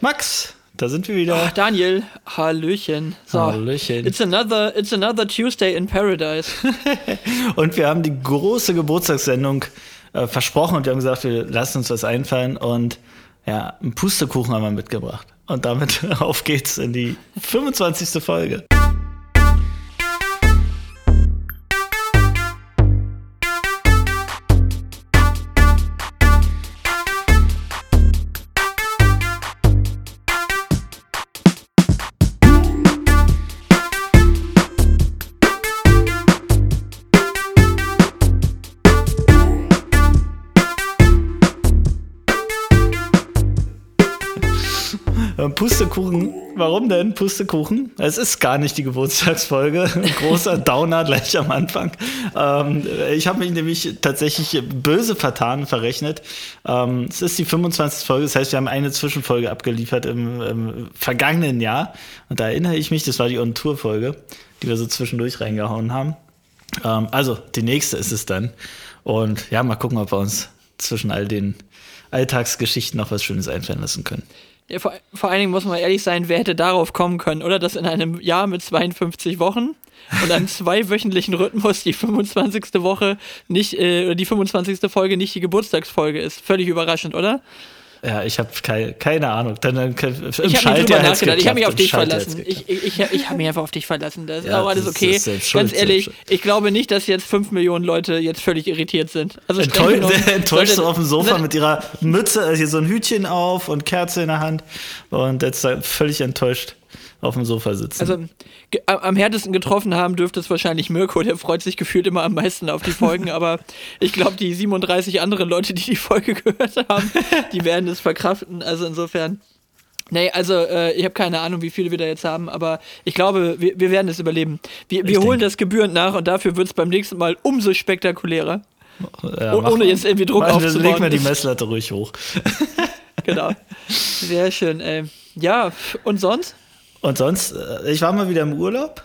Max, da sind wir wieder. Ach, Daniel, Hallöchen. So, Hallöchen. It's another, it's another Tuesday in Paradise. und wir haben die große Geburtstagssendung äh, versprochen und wir haben gesagt, wir lassen uns was einfallen und ja, einen Pustekuchen haben wir mitgebracht. Und damit auf geht's in die 25. Folge. Warum denn Pustekuchen? Es ist gar nicht die Geburtstagsfolge. Großer Downer gleich am Anfang. Ähm, ich habe mich nämlich tatsächlich böse vertan, verrechnet. Ähm, es ist die 25. Folge, das heißt, wir haben eine Zwischenfolge abgeliefert im, im vergangenen Jahr. Und da erinnere ich mich, das war die On-Tour-Folge, die wir so zwischendurch reingehauen haben. Ähm, also, die nächste ist es dann. Und ja, mal gucken, ob wir uns zwischen all den Alltagsgeschichten noch was Schönes einfallen lassen können. Ja, vor, vor allen Dingen muss man ehrlich sein, wer hätte darauf kommen können, oder? Dass in einem Jahr mit 52 Wochen und einem zweiwöchentlichen Rhythmus die 25. Woche nicht, äh, oder die 25. Folge nicht die Geburtstagsfolge ist. Völlig überraschend, oder? Ja, ich habe keine, keine Ahnung. Dann, dann, ich habe drüber nachgedacht. Ich habe mich auf dich verlassen. Ich, ich, habe mich einfach auf dich verlassen. Das ist ja, auch alles okay. Ist, ist Ganz ehrlich, ich glaube nicht, dass jetzt 5 Millionen Leute jetzt völlig irritiert sind. Also Enttäu enttäuscht so auf dem Sofa mit ihrer Mütze, also hier so ein Hütchen auf und Kerze in der Hand und jetzt völlig enttäuscht auf dem Sofa sitzen. Also am härtesten getroffen haben dürfte es wahrscheinlich Mirko, der freut sich gefühlt immer am meisten auf die Folgen, aber ich glaube, die 37 anderen Leute, die die Folge gehört haben, die werden es verkraften. Also insofern. Nee, also äh, ich habe keine Ahnung, wie viele wir da jetzt haben, aber ich glaube, wir, wir werden es überleben. Wir, wir holen das gebührend nach und dafür wird es beim nächsten Mal umso spektakulärer. Ja, oh, ohne jetzt irgendwie Druck aufzubauen. Leg mir die Messlatte ruhig hoch. genau. Sehr schön, ey. Ja, und sonst? Und sonst, äh, ich war mal wieder im Urlaub.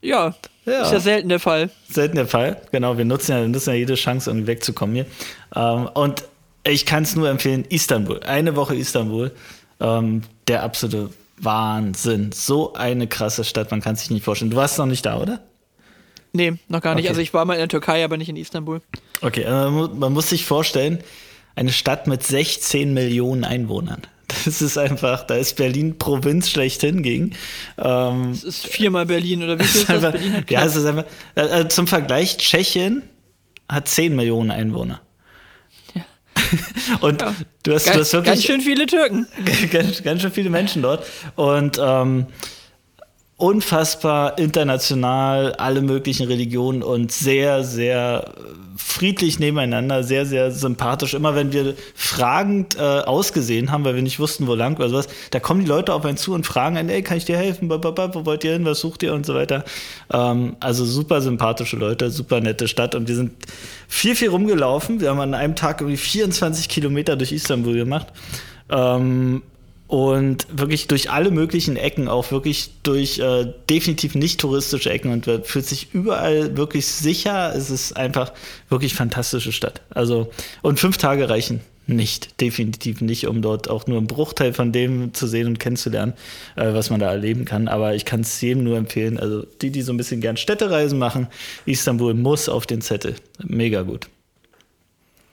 Ja, ja. ist ja selten der Fall. Selten der Fall, genau. Wir nutzen ja, wir nutzen ja jede Chance, um wegzukommen hier. Ähm, und ich kann es nur empfehlen, Istanbul. Eine Woche Istanbul. Ähm, der absolute Wahnsinn. So eine krasse Stadt, man kann sich nicht vorstellen. Du warst noch nicht da, oder? Nee, noch gar nicht. Okay. Also ich war mal in der Türkei, aber nicht in Istanbul. Okay, äh, man muss sich vorstellen, eine Stadt mit 16 Millionen Einwohnern. Das ist einfach, da ist Berlin Provinz schlechthin gegen. Ähm, das ist viermal Berlin oder wie viel ist das? Einfach, Berlin hat ja, es ist einfach, äh, zum Vergleich, Tschechien hat 10 Millionen Einwohner. Ja. Und ja. du, hast, ganz, du hast wirklich. Ganz schön viele Türken. Ganz, ganz schön viele Menschen dort. Und ähm, unfassbar international, alle möglichen Religionen und sehr, sehr friedlich nebeneinander, sehr, sehr sympathisch. Immer wenn wir fragend äh, ausgesehen haben, weil wir nicht wussten, wo lang oder sowas, da kommen die Leute auf einen zu und fragen einen, ey, kann ich dir helfen? Wo wollt ihr hin? Was sucht ihr? Und so weiter. Ähm, also super sympathische Leute, super nette Stadt und wir sind viel, viel rumgelaufen. Wir haben an einem Tag irgendwie 24 Kilometer durch Istanbul gemacht. Ähm, und wirklich durch alle möglichen Ecken, auch wirklich durch äh, definitiv nicht touristische Ecken und fühlt sich überall wirklich sicher. Es ist einfach wirklich fantastische Stadt. Also, und fünf Tage reichen nicht, definitiv nicht, um dort auch nur einen Bruchteil von dem zu sehen und kennenzulernen, äh, was man da erleben kann. Aber ich kann es jedem nur empfehlen. Also, die, die so ein bisschen gern Städtereisen machen, Istanbul muss auf den Zettel. Mega gut.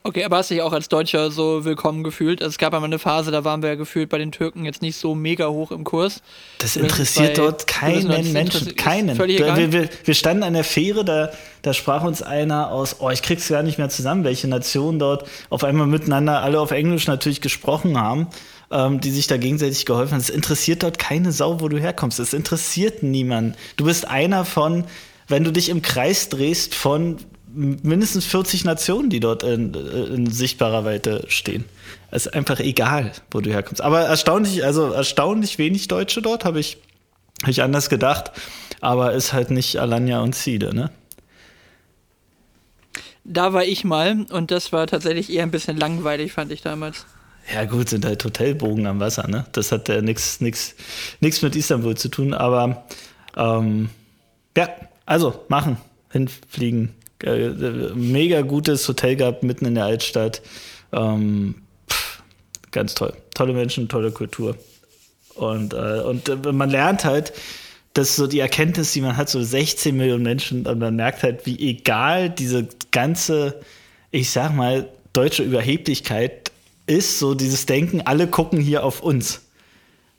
Okay, aber hast du dich auch als Deutscher so willkommen gefühlt? Also es gab einmal eine Phase, da waren wir ja gefühlt bei den Türken jetzt nicht so mega hoch im Kurs. Das interessiert dort keinen Menschen, keinen. Wir, wir, wir, standen an der Fähre, da, da sprach uns einer aus, oh, ich krieg's gar nicht mehr zusammen, welche Nationen dort auf einmal miteinander alle auf Englisch natürlich gesprochen haben, ähm, die sich da gegenseitig geholfen haben. Es interessiert dort keine Sau, wo du herkommst. Es interessiert niemanden. Du bist einer von, wenn du dich im Kreis drehst von mindestens 40 Nationen, die dort in, in, sichtbarer Weite stehen. Es ist einfach egal, wo du herkommst. Aber erstaunlich, also erstaunlich wenig Deutsche dort, habe ich, hab ich anders gedacht. Aber ist halt nicht Alanya und Siede, ne? Da war ich mal und das war tatsächlich eher ein bisschen langweilig, fand ich damals. Ja, gut, sind halt Hotelbogen am Wasser, ne? Das hat ja nichts mit Istanbul zu tun, aber ähm, ja, also machen, hinfliegen, äh, mega gutes Hotel gehabt, mitten in der Altstadt. Ähm, pff, ganz toll. tolle Menschen, tolle Kultur. Und, äh, und äh, man lernt halt, dass so die Erkenntnis, die man hat, so 16 Millionen Menschen, und man merkt halt, wie egal diese ganze, ich sag mal, deutsche Überheblichkeit ist, so dieses Denken, alle gucken hier auf uns.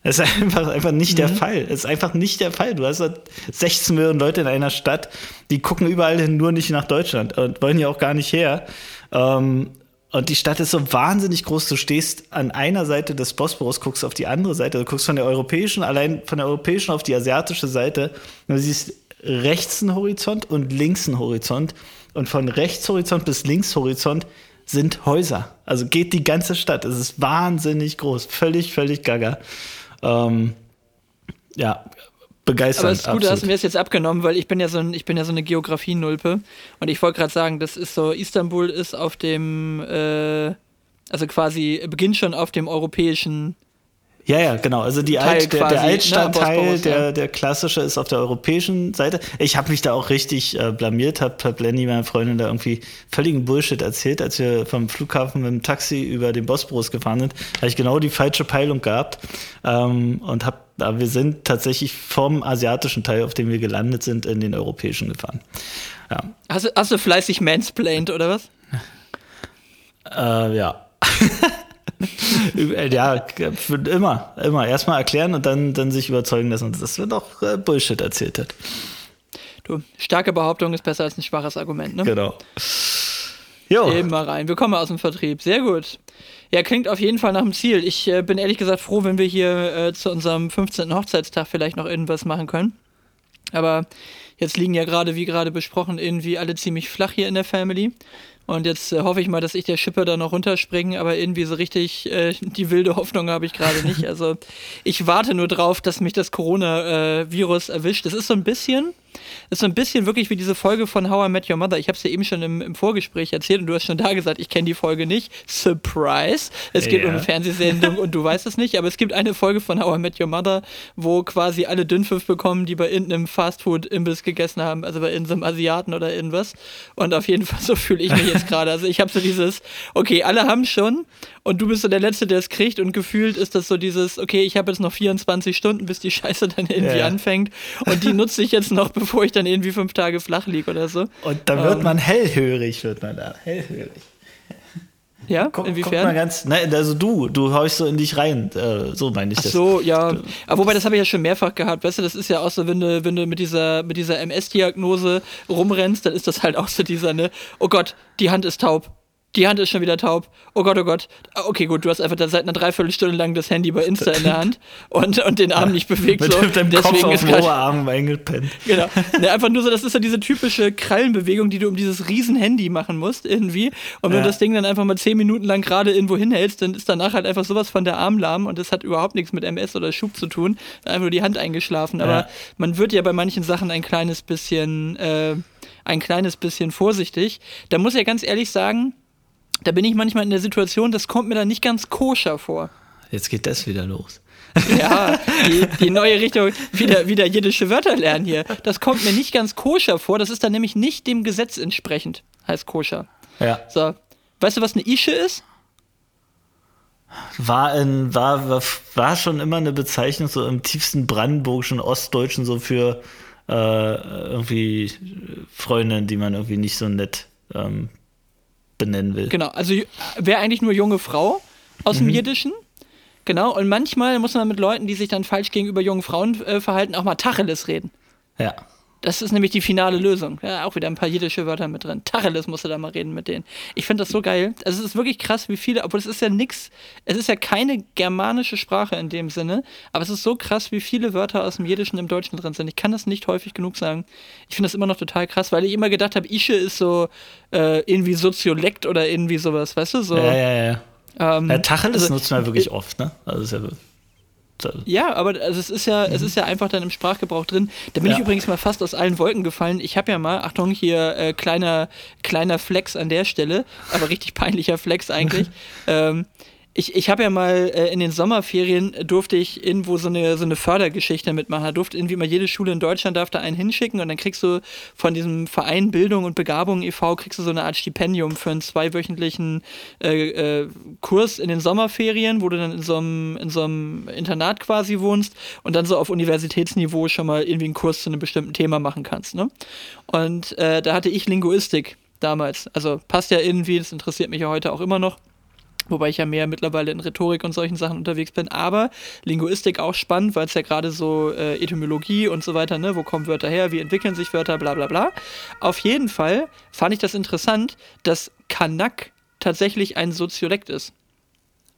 Das ist einfach, einfach nicht mhm. der Fall. Das ist einfach nicht der Fall. Du hast halt 16 Millionen Leute in einer Stadt, die gucken überall hin, nur nicht nach Deutschland und wollen ja auch gar nicht her. Ähm, und die Stadt ist so wahnsinnig groß. Du stehst an einer Seite des Bosporus, guckst auf die andere Seite. Du guckst von der europäischen, allein von der europäischen auf die asiatische Seite. Und du siehst rechts einen Horizont und links einen Horizont. Und von Rechtshorizont bis Linkshorizont sind Häuser. Also geht die ganze Stadt. Es ist wahnsinnig groß. Völlig, völlig gaga. Ähm, ja, begeistert. Aber es ist gut, hast du mir das jetzt abgenommen, weil ich bin ja so, ein, ich bin ja so eine Geografie-Nulpe. Und ich wollte gerade sagen, das ist so, Istanbul ist auf dem, äh, also quasi beginnt schon auf dem europäischen ja, ja, genau. Also die Alt, der, der ne, Altstadtteil, der, der klassische, ist auf der europäischen Seite. Ich habe mich da auch richtig äh, blamiert, habe hab Lenny, meine Freundin, da irgendwie völligen Bullshit erzählt, als wir vom Flughafen mit dem Taxi über den Bosporus gefahren sind. Habe ich genau die falsche Peilung gehabt ähm, und habe aber wir sind tatsächlich vom asiatischen Teil, auf dem wir gelandet sind, in den europäischen gefahren. Ja. Hast, du, hast du fleißig mansplained oder was? Äh, ja. ja, immer, immer. Erstmal erklären und dann, dann sich überzeugen lassen, dass wir doch äh, Bullshit erzählt hat. Du, starke Behauptung ist besser als ein schwaches Argument, ne? Genau. Jo. Immer rein. Wir kommen aus dem Vertrieb. Sehr gut. Ja, klingt auf jeden Fall nach dem Ziel. Ich äh, bin ehrlich gesagt froh, wenn wir hier äh, zu unserem 15. Hochzeitstag vielleicht noch irgendwas machen können. Aber jetzt liegen ja gerade, wie gerade besprochen, irgendwie alle ziemlich flach hier in der Family. Und jetzt äh, hoffe ich mal, dass ich der Schipper da noch runterspringe, aber irgendwie so richtig äh, die wilde Hoffnung habe ich gerade nicht. Also ich warte nur drauf, dass mich das Coronavirus erwischt. Das ist so ein bisschen, ist so ein bisschen wirklich wie diese Folge von How I Met Your Mother. Ich habe es ja eben schon im, im, Vorgespräch erzählt und du hast schon da gesagt, ich kenne die Folge nicht. Surprise! Es geht ja. um eine Fernsehsendung und du weißt es nicht, aber es gibt eine Folge von How I Met Your Mother, wo quasi alle Dünnpfiff bekommen, die bei irgendeinem Fastfood-Imbiss gegessen haben, also bei irgendeinem Asiaten oder irgendwas. Und auf jeden Fall so fühle ich mich jetzt gerade. Also ich habe so dieses, okay, alle haben schon und du bist so der Letzte, der es kriegt und gefühlt ist das so dieses, okay, ich habe jetzt noch 24 Stunden, bis die Scheiße dann irgendwie ja. anfängt und die nutze ich jetzt noch, bevor ich dann irgendwie fünf Tage flach liege oder so. Und da wird ähm, man hellhörig, wird man da, hellhörig. Ja, guck, inwiefern? Guck mal ganz, nein, also du, du haust so in dich rein, äh, so meine ich Ach das. so, ja. Aber wobei, das habe ich ja schon mehrfach gehabt, weißt du, das ist ja auch so, wenn du, wenn du mit dieser, mit dieser MS-Diagnose rumrennst, dann ist das halt auch so dieser, ne, oh Gott, die Hand ist taub die Hand ist schon wieder taub. Oh Gott, oh Gott. Ah, okay, gut, du hast einfach da seit einer Dreiviertelstunde lang das Handy bei Insta in der Hand und, und den Arm nicht bewegt. Mit so. deinem Deswegen Kopf auf dem Oberarm eingepennt. Genau. Ne, einfach nur so, das ist ja diese typische Krallenbewegung, die du um dieses riesen Handy machen musst irgendwie. Und wenn ja. du das Ding dann einfach mal zehn Minuten lang gerade irgendwo hinhältst, dann ist danach halt einfach sowas von der Arm lahm und das hat überhaupt nichts mit MS oder Schub zu tun. Einfach nur die Hand eingeschlafen. Aber ja. man wird ja bei manchen Sachen ein kleines bisschen, äh, ein kleines bisschen vorsichtig. Da muss ich ja ganz ehrlich sagen, da bin ich manchmal in der Situation, das kommt mir dann nicht ganz koscher vor. Jetzt geht das wieder los. Ja, die, die, neue Richtung, wieder, wieder jiddische Wörter lernen hier. Das kommt mir nicht ganz koscher vor. Das ist dann nämlich nicht dem Gesetz entsprechend, heißt koscher. Ja. So. Weißt du, was eine Ische ist? War, in, war, war, war schon immer eine Bezeichnung so im tiefsten brandenburgischen Ostdeutschen so für äh, irgendwie Freundinnen, die man irgendwie nicht so nett ähm, benennen will. Genau, also wäre eigentlich nur junge Frau aus mhm. dem Jiddischen. Genau, und manchmal muss man mit Leuten, die sich dann falsch gegenüber jungen Frauen äh, verhalten, auch mal Tacheles reden. Ja. Das ist nämlich die finale Lösung. Ja, auch wieder ein paar jiddische Wörter mit drin. Tacheles musst du da mal reden mit denen. Ich finde das so geil. Also es ist wirklich krass, wie viele, obwohl es ist ja nix, es ist ja keine germanische Sprache in dem Sinne, aber es ist so krass, wie viele Wörter aus dem Jiddischen im Deutschen drin sind. Ich kann das nicht häufig genug sagen. Ich finde das immer noch total krass, weil ich immer gedacht habe, Ische ist so äh, irgendwie Soziolekt oder irgendwie sowas, weißt du? So, ja, ja, ja. Ähm, ja Tacheles also, nutzt man wirklich oft, ne? Also ist ja ja, aber also es ist ja, mhm. es ist ja einfach dann im Sprachgebrauch drin. Da bin ja. ich übrigens mal fast aus allen Wolken gefallen. Ich habe ja mal, Achtung, hier äh, kleiner, kleiner Flex an der Stelle, aber richtig peinlicher Flex eigentlich. ähm, ich, ich habe ja mal äh, in den Sommerferien durfte ich irgendwo so eine, so eine Fördergeschichte mitmachen. Da durfte irgendwie mal jede Schule in Deutschland darf da einen hinschicken und dann kriegst du von diesem Verein Bildung und Begabung e.V. kriegst du so eine Art Stipendium für einen zweiwöchentlichen äh, äh, Kurs in den Sommerferien, wo du dann in so, einem, in so einem Internat quasi wohnst und dann so auf Universitätsniveau schon mal irgendwie einen Kurs zu einem bestimmten Thema machen kannst. Ne? Und äh, da hatte ich Linguistik damals. Also passt ja irgendwie, das interessiert mich ja heute auch immer noch. Wobei ich ja mehr mittlerweile in Rhetorik und solchen Sachen unterwegs bin. Aber Linguistik auch spannend, weil es ja gerade so äh, Etymologie und so weiter, ne? Wo kommen Wörter her? Wie entwickeln sich Wörter? Bla bla bla. Auf jeden Fall fand ich das interessant, dass Kanak tatsächlich ein Soziolekt ist.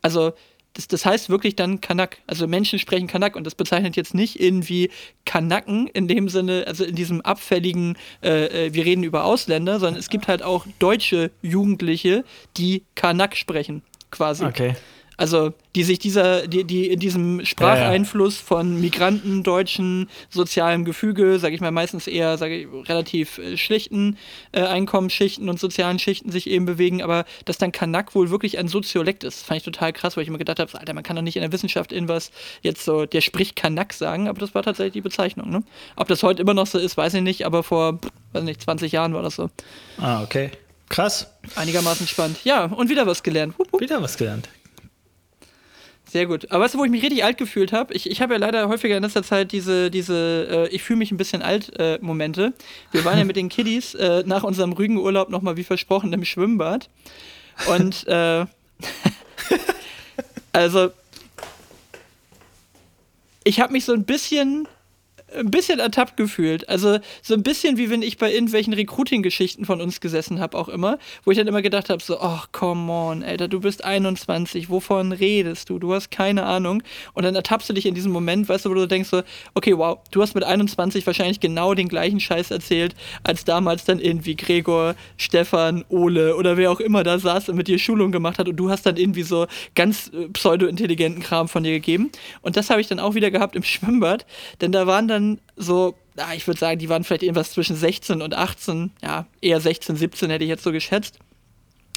Also, das, das heißt wirklich dann Kanak. Also Menschen sprechen Kanak und das bezeichnet jetzt nicht irgendwie Kanaken in dem Sinne, also in diesem abfälligen, äh, äh wir reden über Ausländer, sondern es gibt halt auch deutsche Jugendliche, die Kanak sprechen quasi. Okay. Also die sich dieser, die, die in diesem Spracheinfluss von Migranten, deutschen, sozialem Gefüge, sage ich mal, meistens eher, sage ich, relativ äh, schlichten äh, Einkommensschichten und sozialen Schichten sich eben bewegen, aber dass dann Kanak wohl wirklich ein Soziolekt ist, fand ich total krass, weil ich immer gedacht habe, Alter, man kann doch nicht in der Wissenschaft irgendwas jetzt so, der spricht Kanak sagen, aber das war tatsächlich die Bezeichnung, ne? Ob das heute immer noch so ist, weiß ich nicht, aber vor, weiß nicht, 20 Jahren war das so. Ah, okay. Krass. Einigermaßen spannend. Ja, und wieder was gelernt. Hup, hup. Wieder was gelernt. Sehr gut. Aber weißt du, wo ich mich richtig alt gefühlt habe? Ich, ich habe ja leider häufiger in letzter Zeit diese, diese äh, ich fühle mich ein bisschen alt äh, Momente. Wir waren ja mit den Kiddies äh, nach unserem Rügenurlaub nochmal wie versprochen im Schwimmbad. Und äh, also ich habe mich so ein bisschen ein bisschen ertappt gefühlt. Also so ein bisschen wie wenn ich bei irgendwelchen Recruiting-Geschichten von uns gesessen habe, auch immer, wo ich dann immer gedacht habe, so, ach, come on, Alter, du bist 21, wovon redest du? Du hast keine Ahnung. Und dann ertappst du dich in diesem Moment, weißt du, wo du denkst so, okay, wow, du hast mit 21 wahrscheinlich genau den gleichen Scheiß erzählt, als damals dann irgendwie Gregor, Stefan, Ole oder wer auch immer da saß und mit dir Schulung gemacht hat und du hast dann irgendwie so ganz äh, pseudo-intelligenten Kram von dir gegeben. Und das habe ich dann auch wieder gehabt im Schwimmbad, denn da waren dann dann so, ich würde sagen, die waren vielleicht irgendwas zwischen 16 und 18, ja, eher 16, 17 hätte ich jetzt so geschätzt.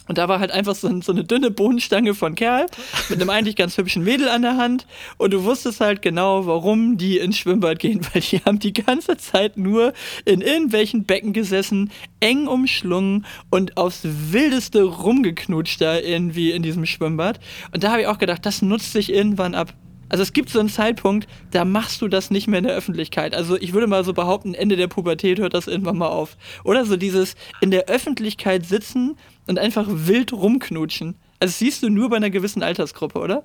Und da war halt einfach so, so, eine dünne Bohnenstange von Kerl mit einem eigentlich ganz hübschen Mädel an der Hand. Und du wusstest halt genau, warum die ins Schwimmbad gehen, weil die haben die ganze Zeit nur in irgendwelchen Becken gesessen, eng umschlungen und aufs Wildeste rumgeknutscht da irgendwie in diesem Schwimmbad. Und da habe ich auch gedacht, das nutzt sich irgendwann ab. Also es gibt so einen Zeitpunkt, da machst du das nicht mehr in der Öffentlichkeit. Also ich würde mal so behaupten, Ende der Pubertät hört das irgendwann mal auf. Oder so dieses in der Öffentlichkeit sitzen und einfach wild rumknutschen. Also das siehst du nur bei einer gewissen Altersgruppe, oder?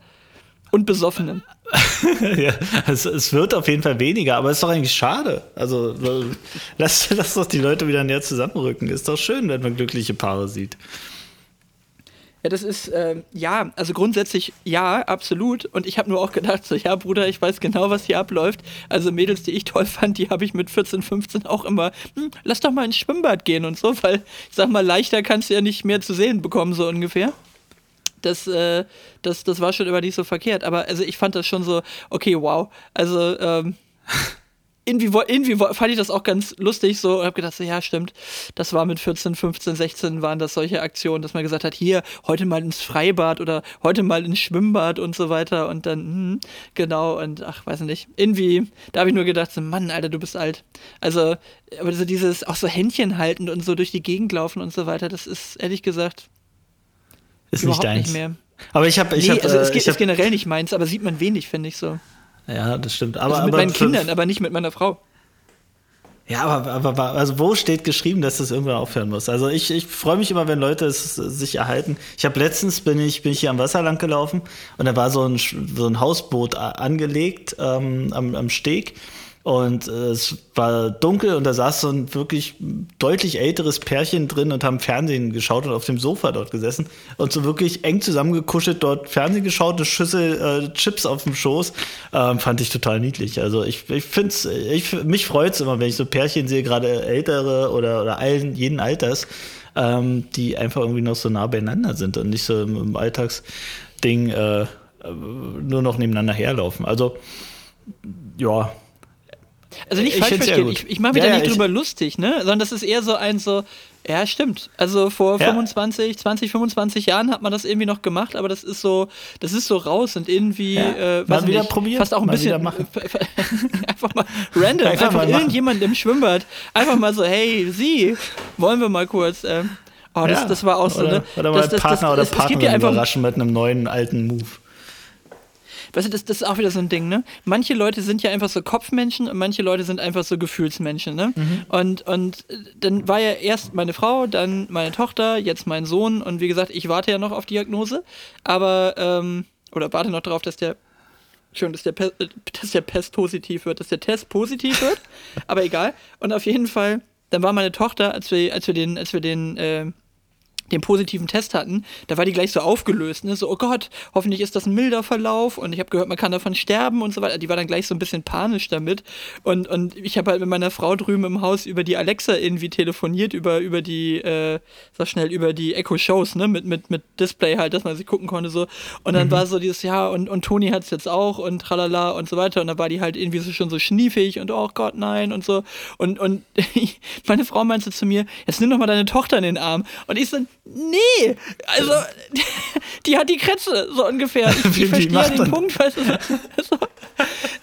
Und Besoffenen. ja, es, es, wird auf jeden Fall weniger, aber es ist doch eigentlich schade. Also lass, lass doch die Leute wieder näher zusammenrücken. Ist doch schön, wenn man glückliche Paare sieht. Ja, das ist, äh, ja, also grundsätzlich ja, absolut. Und ich habe nur auch gedacht, so, ja, Bruder, ich weiß genau, was hier abläuft. Also Mädels, die ich toll fand, die habe ich mit 14, 15 auch immer, hm, lass doch mal ins Schwimmbad gehen und so, weil, ich sag mal, leichter kannst du ja nicht mehr zu sehen bekommen, so ungefähr. Das, äh, das, das war schon immer nicht so verkehrt. Aber also ich fand das schon so, okay, wow. Also, ähm, irgendwie, irgendwie fand ich das auch ganz lustig so und habe gedacht, so, ja, stimmt, das war mit 14, 15, 16 waren das solche Aktionen, dass man gesagt hat, hier, heute mal ins Freibad oder heute mal ins Schwimmbad und so weiter und dann, hm, genau, und ach, weiß nicht, irgendwie, da habe ich nur gedacht, so, Mann, Alter, du bist alt. Also, aber so dieses, auch so Händchen halten und so durch die Gegend laufen und so weiter, das ist, ehrlich gesagt, ist nicht deins. Nicht mehr. Aber ich habe, ich nee, habe, also es äh, ist generell nicht meins, aber sieht man wenig, finde ich so. Ja, das stimmt. Aber, also mit aber meinen Kindern, aber nicht mit meiner Frau. Ja, aber, aber also wo steht geschrieben, dass das irgendwann aufhören muss? Also ich, ich freue mich immer, wenn Leute es sich erhalten. Ich habe letztens bin ich bin ich hier am Wasser lang gelaufen und da war so ein so ein Hausboot angelegt ähm, am, am Steg und äh, es war dunkel und da saß so ein wirklich deutlich älteres Pärchen drin und haben Fernsehen geschaut und auf dem Sofa dort gesessen und so wirklich eng zusammengekuschelt dort Fernsehen geschaut, eine Schüssel äh, Chips auf dem Schoß. Ähm, fand ich total niedlich. Also ich, ich finde es, ich, mich freut es immer, wenn ich so Pärchen sehe, gerade ältere oder, oder allen, jeden Alters, ähm, die einfach irgendwie noch so nah beieinander sind und nicht so im, im Alltagsding äh, nur noch nebeneinander herlaufen. Also ja, Also nicht Ich falsch verstehen, ich, ich mache mich Ja, da ja, nicht ich- drüber lustig, ne? Sondern das ist eher so ein so, ja, stimmt. Also vor Ja. 25, 20, 25 Jahren hat man das irgendwie noch gemacht, aber das ist so, das ist so raus und irgendwie, Ja. äh, ich wieder nicht, probieren, fast auch ein mal bisschen machen. einfach mal random, Einfach einfach, mal machen. irgendjemand im Schwimmbad, einfach mal so, hey, Sie, wollen wir mal kurz, ähm, oh, das, Ja. das war auch so, oder, ne? Oder mal das, das, Partner das, oder Partnerin ja überraschen mit einem neuen alten Move. Weißt du, das, das ist auch wieder so ein Ding, ne? Manche Leute sind ja einfach so Kopfmenschen und manche Leute sind einfach so Gefühlsmenschen, ne? Und, und äh, dann war ja erst meine Frau, dann meine Tochter, jetzt mein Sohn und wie gesagt, ich warte ja noch auf Diagnose, aber, ähm, oder warte noch darauf, dass der, schon, dass der, Pe äh, dass der Pest positiv wird, dass der Test positiv wird, aber egal. Und auf jeden Fall, dann war meine Tochter, als wir, als wir den, als wir den, äh, den positiven Test hatten, da war die gleich so aufgelöst, ne? So, oh Gott, hoffentlich ist das ein milder Verlauf und ich habe gehört, man kann davon sterben und so weiter. Die war dann gleich so ein bisschen panisch damit. Und, und ich habe halt mit meiner Frau drüben im Haus über die Alexa irgendwie telefoniert, über, über die, äh, sag schnell, über die Echo-Shows, ne? Mit, mit, mit Display halt, dass man sie gucken konnte so. Und dann war so dieses, ja, und, und Toni hat es jetzt auch und tralala und so weiter. Und dann war die halt irgendwie so schon so schniefig und oh Gott, nein und so. Und, und meine Frau meinte zu mir, jetzt nimm doch mal deine Tochter in den Arm. Und ich so, nee, also die hat die Kretze, so ungefähr. Ich, ich verstehe ja den man- Punkt, weißt du, so,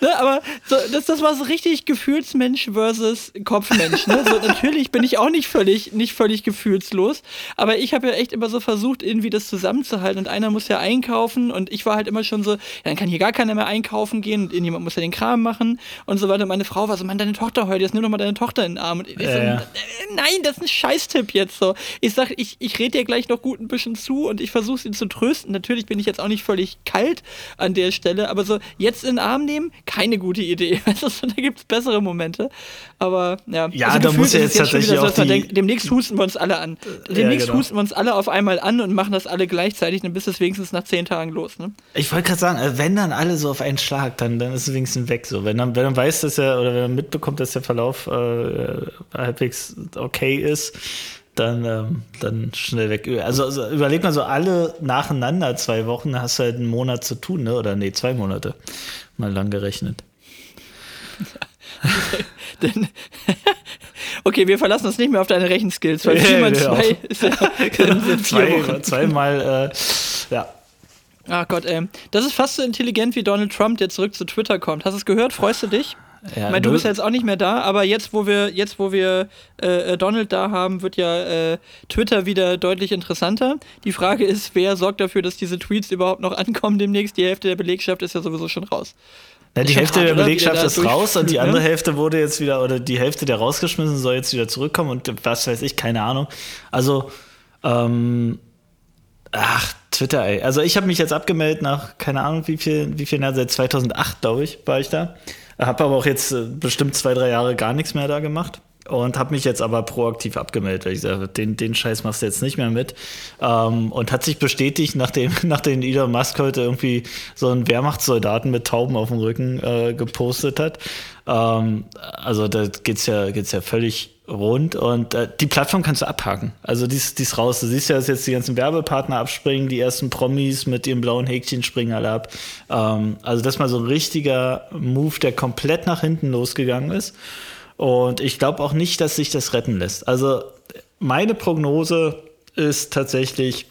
ne, aber so, das, das war so richtig Gefühlsmensch versus Kopfmensch. Ne? So, natürlich bin ich auch nicht völlig, nicht völlig gefühlslos, aber ich habe ja echt immer so versucht, irgendwie das zusammenzuhalten und einer muss ja einkaufen und ich war halt immer schon so, ja, dann kann hier gar keiner mehr einkaufen gehen und irgendjemand muss ja den Kram machen und so weiter. Meine Frau war so, Mann, deine Tochter heute, jetzt nimm doch mal deine Tochter in den Arm. Und ich so, Ja, ja. äh, nein, das ist ein Scheißtipp jetzt so. Ich sag, ich, ich rede dir gleich noch gut ein bisschen zu und ich versuche ihn zu trösten. Natürlich bin ich jetzt auch nicht völlig kalt an der Stelle, aber so jetzt in den Arm nehmen, keine gute Idee. Weißt du, so, da gibt es bessere Momente. Aber ja, Ja, also da muss ja jetzt wieder tatsächlich so, dass auch die- denkt, demnächst husten wir uns alle an. Demnächst genau. husten wir uns alle auf einmal an und machen das alle gleichzeitig, dann bist es wenigstens nach zehn Tagen los. Ne? Ich wollte gerade sagen, äh, wenn dann alle so auf einen Schlag, dann, dann ist es wenigstens weg. So. Wenn, dann, wenn man weiß, dass er oder wenn man mitbekommt, dass der Verlauf äh, halbwegs okay ist, dann, ähm, dann schnell weg. Also, also überleg mal so alle nacheinander zwei Wochen, hast du halt einen Monat zu tun, ne? Oder nee, zwei Monate. Mal lang gerechnet. Okay, wir verlassen uns nicht mehr auf deine Rechenskills, weil Ja, 4 mal genau. 2 ist ja sind vier Zwei, Wochen. zweimal, äh, ja. Ach Gott, ey. Das ist fast so intelligent wie Donald Trump, der zurück zu Twitter kommt. Hast du es gehört? Freust du dich? Ja ich meine, du bist ja jetzt auch nicht mehr da, aber jetzt, wo wir, jetzt, wo wir äh, Donald da haben, wird ja äh, Twitter wieder deutlich interessanter. Die Frage ist, wer sorgt dafür, dass diese Tweets überhaupt noch ankommen demnächst? Die Hälfte der Belegschaft ist ja sowieso schon raus. Ja, die schon Hälfte hart, der Belegschaft ist raus und die andere? Hälfte wurde jetzt wieder, oder die Hälfte der rausgeschmissen soll jetzt wieder zurückkommen und was weiß ich, keine Ahnung. Also, ähm, ach, Twitter, ey. Also ich habe mich jetzt abgemeldet nach, keine Ahnung, wie viel, wie viel Jahren, seit 2008, glaube ich, war ich da. Habe aber auch jetzt äh, bestimmt zwei, drei Jahre gar nichts mehr da gemacht. Und habe mich jetzt aber proaktiv abgemeldet, weil ich sage, den, den Scheiß machst du jetzt nicht mehr mit. Ähm, und hat sich bestätigt, nachdem, nachdem Elon Musk heute irgendwie so einen Wehrmachtssoldaten mit Tauben auf dem Rücken äh, gepostet hat. Ähm, also da geht's ja, geht's ja völlig rund und äh, die Plattform kannst du abhaken. Also die ist, die ist raus. Du siehst ja, dass jetzt die ganzen Werbepartner abspringen, die ersten Promis mit ihren blauen Häkchen springen alle ab. Ähm, also das mal so ein richtiger Move, der komplett nach hinten losgegangen ist. Und ich glaube auch nicht, dass sich das retten lässt. Also meine Prognose ist tatsächlich,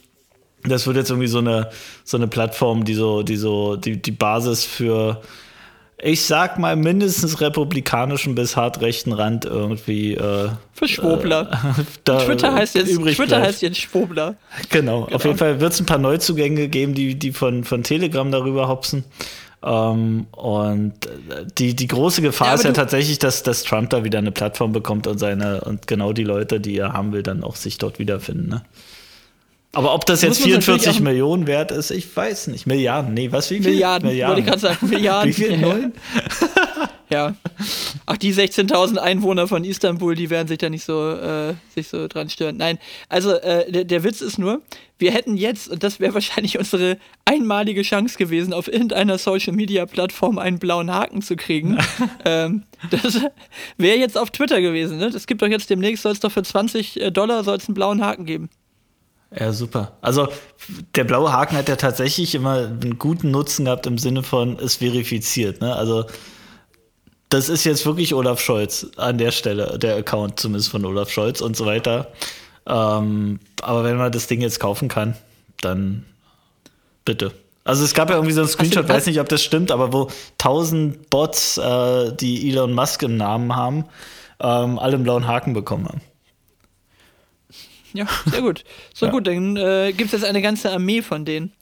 das wird jetzt irgendwie so eine, so eine Plattform, die so, die so, die, die Basis für, ich sag mal, mindestens republikanischen bis hart rechten Rand irgendwie äh, Für Schwobler. da Twitter heißt jetzt, Twitter bleibt. heißt jetzt Schwobler. Genau. Auf jeden Fall wird es ein paar Neuzugänge geben, die, die von, von Telegram darüber hopsen. Ähm, und äh, die, die große Gefahr Ja, ist ja tatsächlich, dass, dass Trump da wieder eine Plattform bekommt und seine und genau die Leute, die er haben will, dann auch sich dort wiederfinden. Ne? Aber ob das jetzt man natürlich 44 auch- Millionen wert ist, ich weiß nicht. Milliarden, nee, was wie viel? Milliarden, wollte ich gerade sagen, Milliarden. Wie viel? Ja. Ja. Ach, die 16.000 Einwohner von Istanbul, die werden sich da nicht so, äh, sich so dran stören. Nein, also äh, der, der Witz ist nur, wir hätten jetzt, und das wäre wahrscheinlich unsere einmalige Chance gewesen, auf irgendeiner Social-Media-Plattform einen blauen Haken zu kriegen. ähm, das wäre jetzt auf Twitter gewesen. Ne? Das gibt doch jetzt demnächst, soll es doch für 20 Dollar soll's einen blauen Haken geben. Ja, super. Also der blaue Haken hat ja tatsächlich immer einen guten Nutzen gehabt im Sinne von, es verifiziert. Ne? Also das ist jetzt wirklich Olaf Scholz an der Stelle, der Account zumindest von Olaf Scholz und so weiter. Ähm, aber wenn man das Ding jetzt kaufen kann, dann bitte. Also es gab ja irgendwie so einen Screenshot, ich weiß nicht, ob das stimmt, aber wo tausend Bots, äh, die Elon Musk im Namen haben, ähm, alle einen blauen Haken bekommen haben. Ja, sehr gut. So ja. gut, dann äh, gibt es jetzt eine ganze Armee von denen.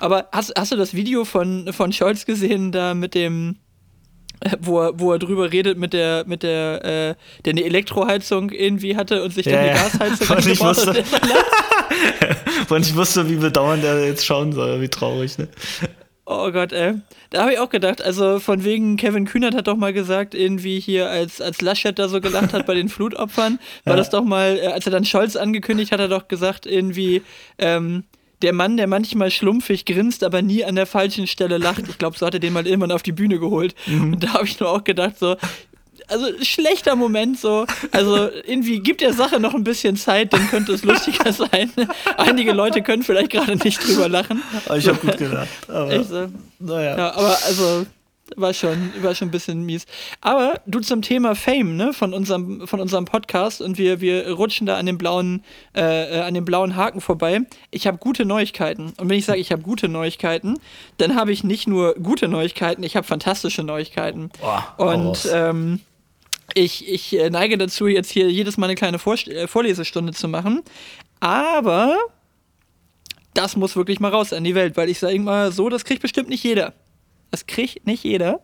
Aber hast, hast du das Video von, von Scholz gesehen, da mit dem, wo er, wo er drüber redet mit der, mit der, äh, der eine Elektroheizung irgendwie hatte und sich ja, dann ja. die Gasheizung und ich wusste, und ich wusste, wie bedauernd er jetzt schauen soll, wie traurig, ne? Oh Gott, ey. Da habe ich auch gedacht, also von wegen, Kevin Kühnert hat doch mal gesagt, irgendwie hier, als, als Laschet da so gelacht hat bei den Flutopfern, war ja. das doch mal, äh, als er dann Scholz angekündigt hat, hat er doch gesagt, irgendwie, ähm, der Mann, der manchmal schlumpfig grinst, aber nie an der falschen Stelle lacht. Ich glaube, so hat er den mal irgendwann auf die Bühne geholt. Mhm. Und da habe ich nur auch gedacht, so, also schlechter Moment so. Also irgendwie gibt der Sache noch ein bisschen Zeit, dann könnte es lustiger sein. Einige Leute können vielleicht gerade nicht drüber lachen. Aber ich habe gut gelacht. Aber, so. naja. Ja, aber also war schon, war schon ein bisschen mies. Aber du zum Thema Fame, ne, von unserem, von unserem Podcast und wir, wir rutschen da an dem blauen, äh, äh an dem blauen Haken vorbei. Ich habe gute Neuigkeiten. Und wenn ich sage, ich habe gute Neuigkeiten, dann habe ich nicht nur gute Neuigkeiten, ich habe fantastische Neuigkeiten. Boah, und ähm, ich, ich äh, neige dazu, jetzt hier jedes Mal eine kleine Vor äh, Vorlesestunde zu machen. Aber das muss wirklich mal raus an die Welt, weil ich sage mal so, das kriegt bestimmt nicht jeder. Das kriegt nicht jeder,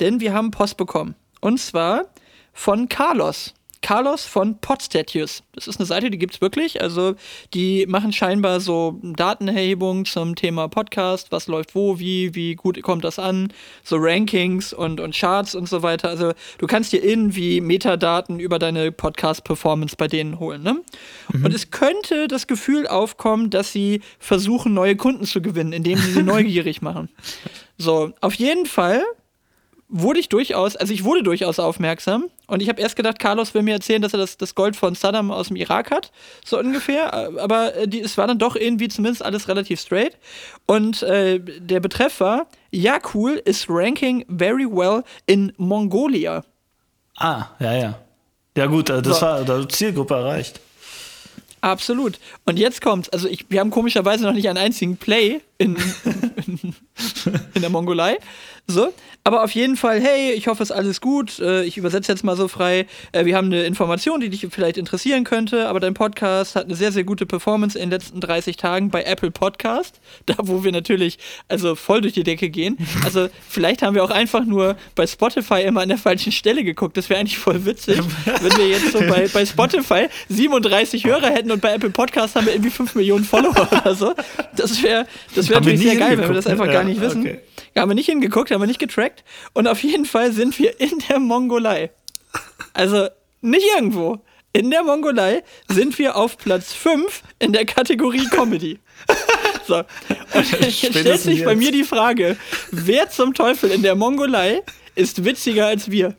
denn wir haben Post bekommen. Und zwar von Carlos. Carlos von Podstatius. Das ist eine Seite, die gibt es wirklich. Also die machen scheinbar so Datenerhebungen zum Thema Podcast, was läuft wo, wie, wie gut kommt das an, so Rankings und, und Charts und so weiter. Also du kannst dir irgendwie Metadaten über deine Podcast-Performance bei denen holen. Ne? Mhm. Und es könnte das Gefühl aufkommen, dass sie versuchen, neue Kunden zu gewinnen, indem sie sie neugierig machen. So, auf jeden Fall wurde ich durchaus, also ich wurde durchaus aufmerksam und ich habe erst gedacht, Carlos will mir erzählen, dass er das, das Gold von Saddam aus dem Irak hat, so ungefähr, aber äh, die, es war dann doch irgendwie zumindest alles relativ straight und äh, der Betreff war, ja cool, is ranking very well in Mongolia. Ah, ja, ja. Ja gut, äh, das so. war die Zielgruppe erreicht. Absolut. Und jetzt kommt's. Also ich, wir haben komischerweise noch nicht einen einzigen Play in, in, in der Mongolei. So, aber auf jeden Fall, hey, ich hoffe, es ist alles gut. Äh, ich übersetze jetzt mal so frei. Äh, wir haben eine Information, die dich vielleicht interessieren könnte, aber dein Podcast hat eine sehr, sehr gute Performance in den letzten 30 Tagen bei Apple Podcast. Da, wo wir natürlich also voll durch die Decke gehen. Also, vielleicht haben wir auch einfach nur bei Spotify immer an der falschen Stelle geguckt. Das wäre eigentlich voll witzig, wenn wir jetzt so bei, bei Spotify 37 Hörer hätten und bei Apple Podcast haben wir irgendwie 5 Millionen Follower oder so. Das wäre das wär natürlich sehr geil, wenn wir das einfach ja, gar nicht wissen. Okay. Haben wir nicht hingeguckt, haben wir nicht getrackt. Und auf jeden Fall sind wir in der Mongolei. Also nicht irgendwo. In der Mongolei sind wir auf Platz 5 in der Kategorie Comedy. So. Und jetzt stellt sich bei mir die Frage, wer zum Teufel in der Mongolei ist witziger als wir.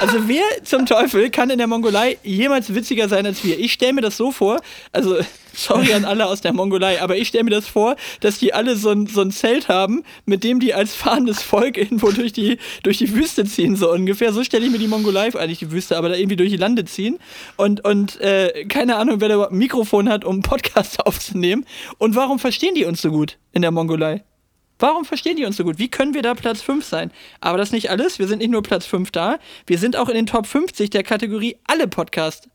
Also wer zum Teufel kann in der Mongolei jemals witziger sein als wir? Ich stelle mir das so vor, also sorry an alle aus der Mongolei, aber ich stelle mir das vor, dass die alle so ein, so ein Zelt haben, mit dem die als fahrendes Volk irgendwo durch die, durch die Wüste ziehen, so ungefähr. So stelle ich mir die Mongolei, eigentlich die Wüste, aber da irgendwie durch die Lande ziehen. Und, und äh, keine Ahnung, wer da ein Mikrofon hat, um einen Podcast aufzunehmen. Und warum verstehen die uns so gut in der Mongolei? Warum verstehen die uns so gut? Wie können wir da Platz 5 sein? Aber das ist nicht alles. Wir sind nicht nur Platz 5 da. Wir sind auch in den Top 50 der Kategorie alle Podcasts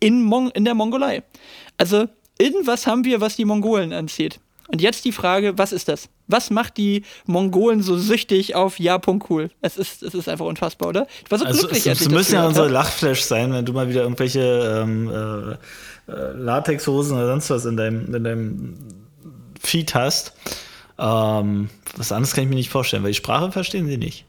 in, Mon in der Mongolei. Also irgendwas haben wir, was die Mongolen anzieht. Und jetzt die Frage, was ist das? Was macht die Mongolen so süchtig auf Ja.cool? Es ist, es ist einfach unfassbar, oder? Ich war so also glücklich, es, es, es müssen ja unsere Lachflash sein, wenn du mal wieder irgendwelche ähm, äh, äh, Latexhosen oder sonst was in deinem, in deinem Feed hast. Ähm, was anderes kann ich mir nicht vorstellen, weil die Sprache verstehen sie nicht.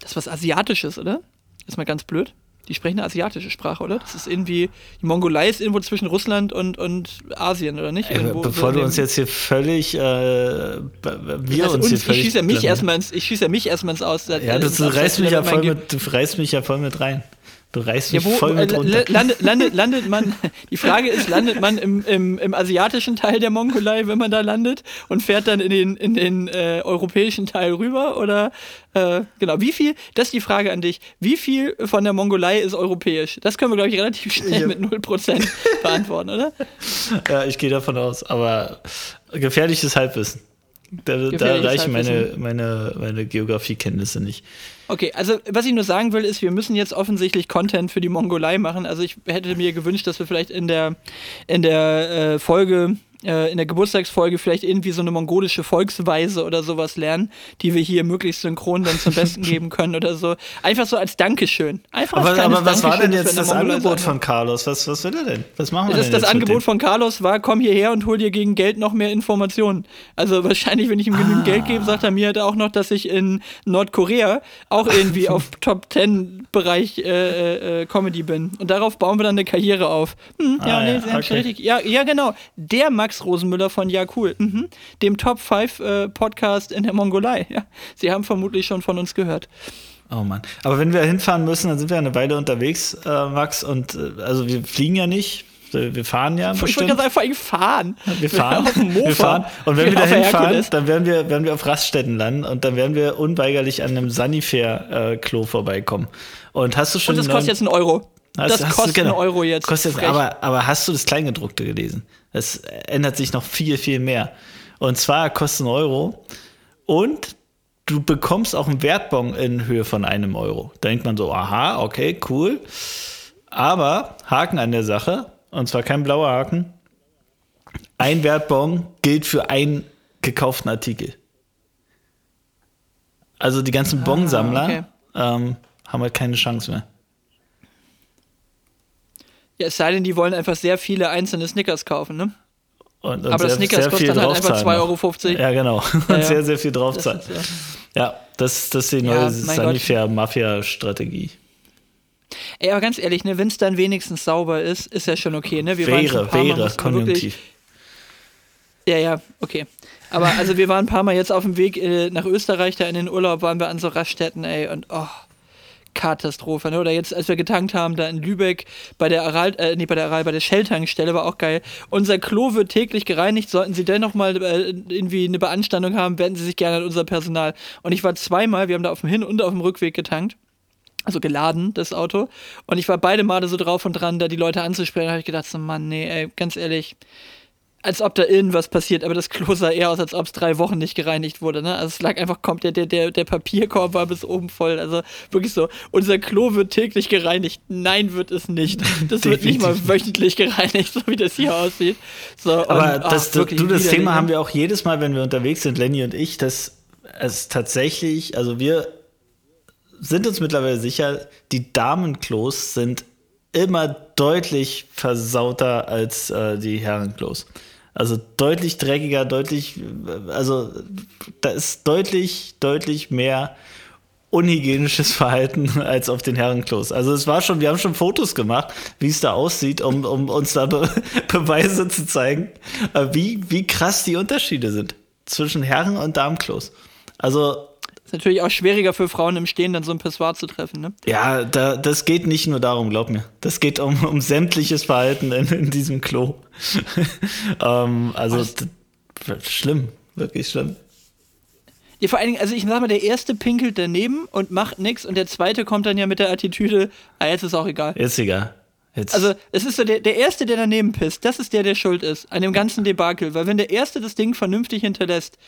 Das ist was Asiatisches, oder? ist mal ganz blöd. Die sprechen eine asiatische Sprache, oder? Das ist irgendwie, die Mongolei ist irgendwo zwischen Russland und, und Asien, oder nicht? Irgendwo, bevor du uns jetzt hier völlig, äh, wir das uns, hier völlig. Ich schieße ja mich erstmal ins, ich schieße ja mich erstmal ins Aus. Ja, du, du reißt mich ja voll mit, du reißt mich ja voll mit rein. Du reißt mich ja, wo, voll mit äh, runter. Landet, landet, landet man, die Frage ist, landet man im, im, im, asiatischen Teil der Mongolei, wenn man da landet und fährt dann in den, in den äh, europäischen Teil rüber? Oder äh, genau, wie viel, das ist die Frage an dich, wie viel von der Mongolei ist europäisch? Das können wir, glaube ich, relativ schnell ja. mit 0% beantworten, oder? Ja, ich gehe davon aus, aber gefährliches Halbwissen. Da, da reichen meine, meine, meine Geografiekenntnisse nicht. Okay, also was ich nur sagen will, ist, wir müssen jetzt offensichtlich Content für die Mongolei machen. Also ich hätte mir gewünscht, dass wir vielleicht in der, in der äh, Folge äh, in der Geburtstagsfolge vielleicht irgendwie so eine mongolische Volksweise oder sowas lernen, die wir hier möglichst synchron dann zum Besten geben können oder so. Einfach so als Dankeschön. Einfach aber, aber was war denn jetzt das Angebot von Carlos? Was, was will er denn? Was machen wir das, denn Das Angebot von Carlos war, komm hierher und hol dir gegen Geld noch mehr Informationen. Also wahrscheinlich, wenn ich ihm genügend Geld gebe, sagt er mir auch noch, dass ich in Nordkorea auch irgendwie auf Top 10 Bereich äh, äh, äh, Comedy bin. Und darauf bauen wir dann eine Karriere auf. Hm, ja, ah, nee, ja, okay. richtig. Ja, ja, genau. Der mag Max Rosenmüller von Ja Cool, mhm. dem Top 5 äh, Podcast in der Mongolei. Ja. Sie haben vermutlich schon von uns gehört. Oh Mann. Aber wenn wir hinfahren müssen, dann sind wir eine Weile unterwegs, äh, Max. Und äh, also wir fliegen ja nicht. Wir fahren ja. Ich wollte ganz einfach fahren. Wir fahren. wir fahren. Und wenn wir, wir da hinfahren, dann werden wir, werden wir auf Raststätten landen und dann werden wir unweigerlich an einem Sanifair-Klo vorbeikommen. Und hast du schon. Und das kostet jetzt einen Euro. Das, das kostet genau, einen Euro jetzt. Kostet, aber, aber hast du das Kleingedruckte gelesen? Es ändert sich noch viel, viel mehr. Und zwar kostet ein Euro und du bekommst auch einen Wertbon in Höhe von einem Euro. Da denkt man so, aha, okay, cool. Aber Haken an der Sache, und zwar kein blauer Haken. Ein Wertbon gilt für einen gekauften Artikel. Also die ganzen ah, Bonsammler okay. ähm, haben halt keine Chance mehr. Ja, es sei denn, die wollen einfach sehr viele einzelne Snickers kaufen, ne? Und, und Aber sehr, das Snickers kostet dann halt einfach 2,50 Euro. Ja, genau. Und ja, sehr, sehr viel draufzahlen. Ja. ja. das, das ist die neue ja, Sanifair-Mafia-Strategie. Ey, aber ganz ehrlich, ne, wenn es dann wenigstens sauber ist, ist ja schon okay, ne? Wir wäre, wäre, Mal, konjunktiv. Ja, ja, okay. Aber also wir waren ein paar Mal jetzt auf dem Weg äh, nach Österreich, da in den Urlaub waren wir an so Raststätten, ey, und oh, Katastrophe. Ne? Oder jetzt, als wir getankt haben, da in Lübeck bei der Aral, äh, nee, bei der Aral, bei der Shell-Tankstelle war auch geil. Unser Klo wird täglich gereinigt. Sollten Sie dennoch mal äh, irgendwie eine Beanstandung haben, wenden Sie sich gerne an unser Personal. Und ich war zweimal, wir haben da auf dem Hin- und auf dem Rückweg getankt also geladen, das Auto. Und ich war beide Male so drauf und dran, da die Leute anzusprechen. Da habe ich gedacht, so Mann, nee, ey, ganz ehrlich, als ob da irgendwas passiert, aber das Klo sah eher aus, als ob es drei Wochen nicht gereinigt wurde. Ne? Also es lag einfach, kommt der, der, der Papierkorb war bis oben voll. Also wirklich so, unser Klo wird täglich gereinigt. Nein, wird es nicht. Das wird nicht mal wöchentlich gereinigt, so wie das hier aussieht. So, aber und, das, ach, du, das Thema haben wir auch jedes Mal, wenn wir unterwegs sind, Lenny und ich, dass es tatsächlich, also wir sind uns mittlerweile sicher, die Damenklos sind immer deutlich versauter als äh, die Herrenklos. Also deutlich dreckiger, deutlich, also da ist deutlich, deutlich mehr unhygienisches Verhalten als auf den Herrenklos. Also es war schon, wir haben schon Fotos gemacht, wie es da aussieht, um, um uns da Be Beweise zu zeigen, äh, wie, wie krass die Unterschiede sind zwischen Herren- und Damenklos. Also ist natürlich auch schwieriger für Frauen im Stehen, dann so ein Pessoir zu treffen, ne? Ja, da, das geht nicht nur darum, glaub mir. Das geht um, um sämtliches Verhalten in, in diesem Klo. ähm, also schlimm, wirklich schlimm. Ja, vor allen Dingen, also ich sag mal, der erste pinkelt daneben und macht nichts und der zweite kommt dann ja mit der Attitüde, ah, jetzt ist auch egal. Ist egal. Jetzt. Also, es ist so, der, der Erste, der daneben pisst, das ist der, der schuld ist an dem ganzen Debakel. Weil wenn der Erste das Ding vernünftig hinterlässt,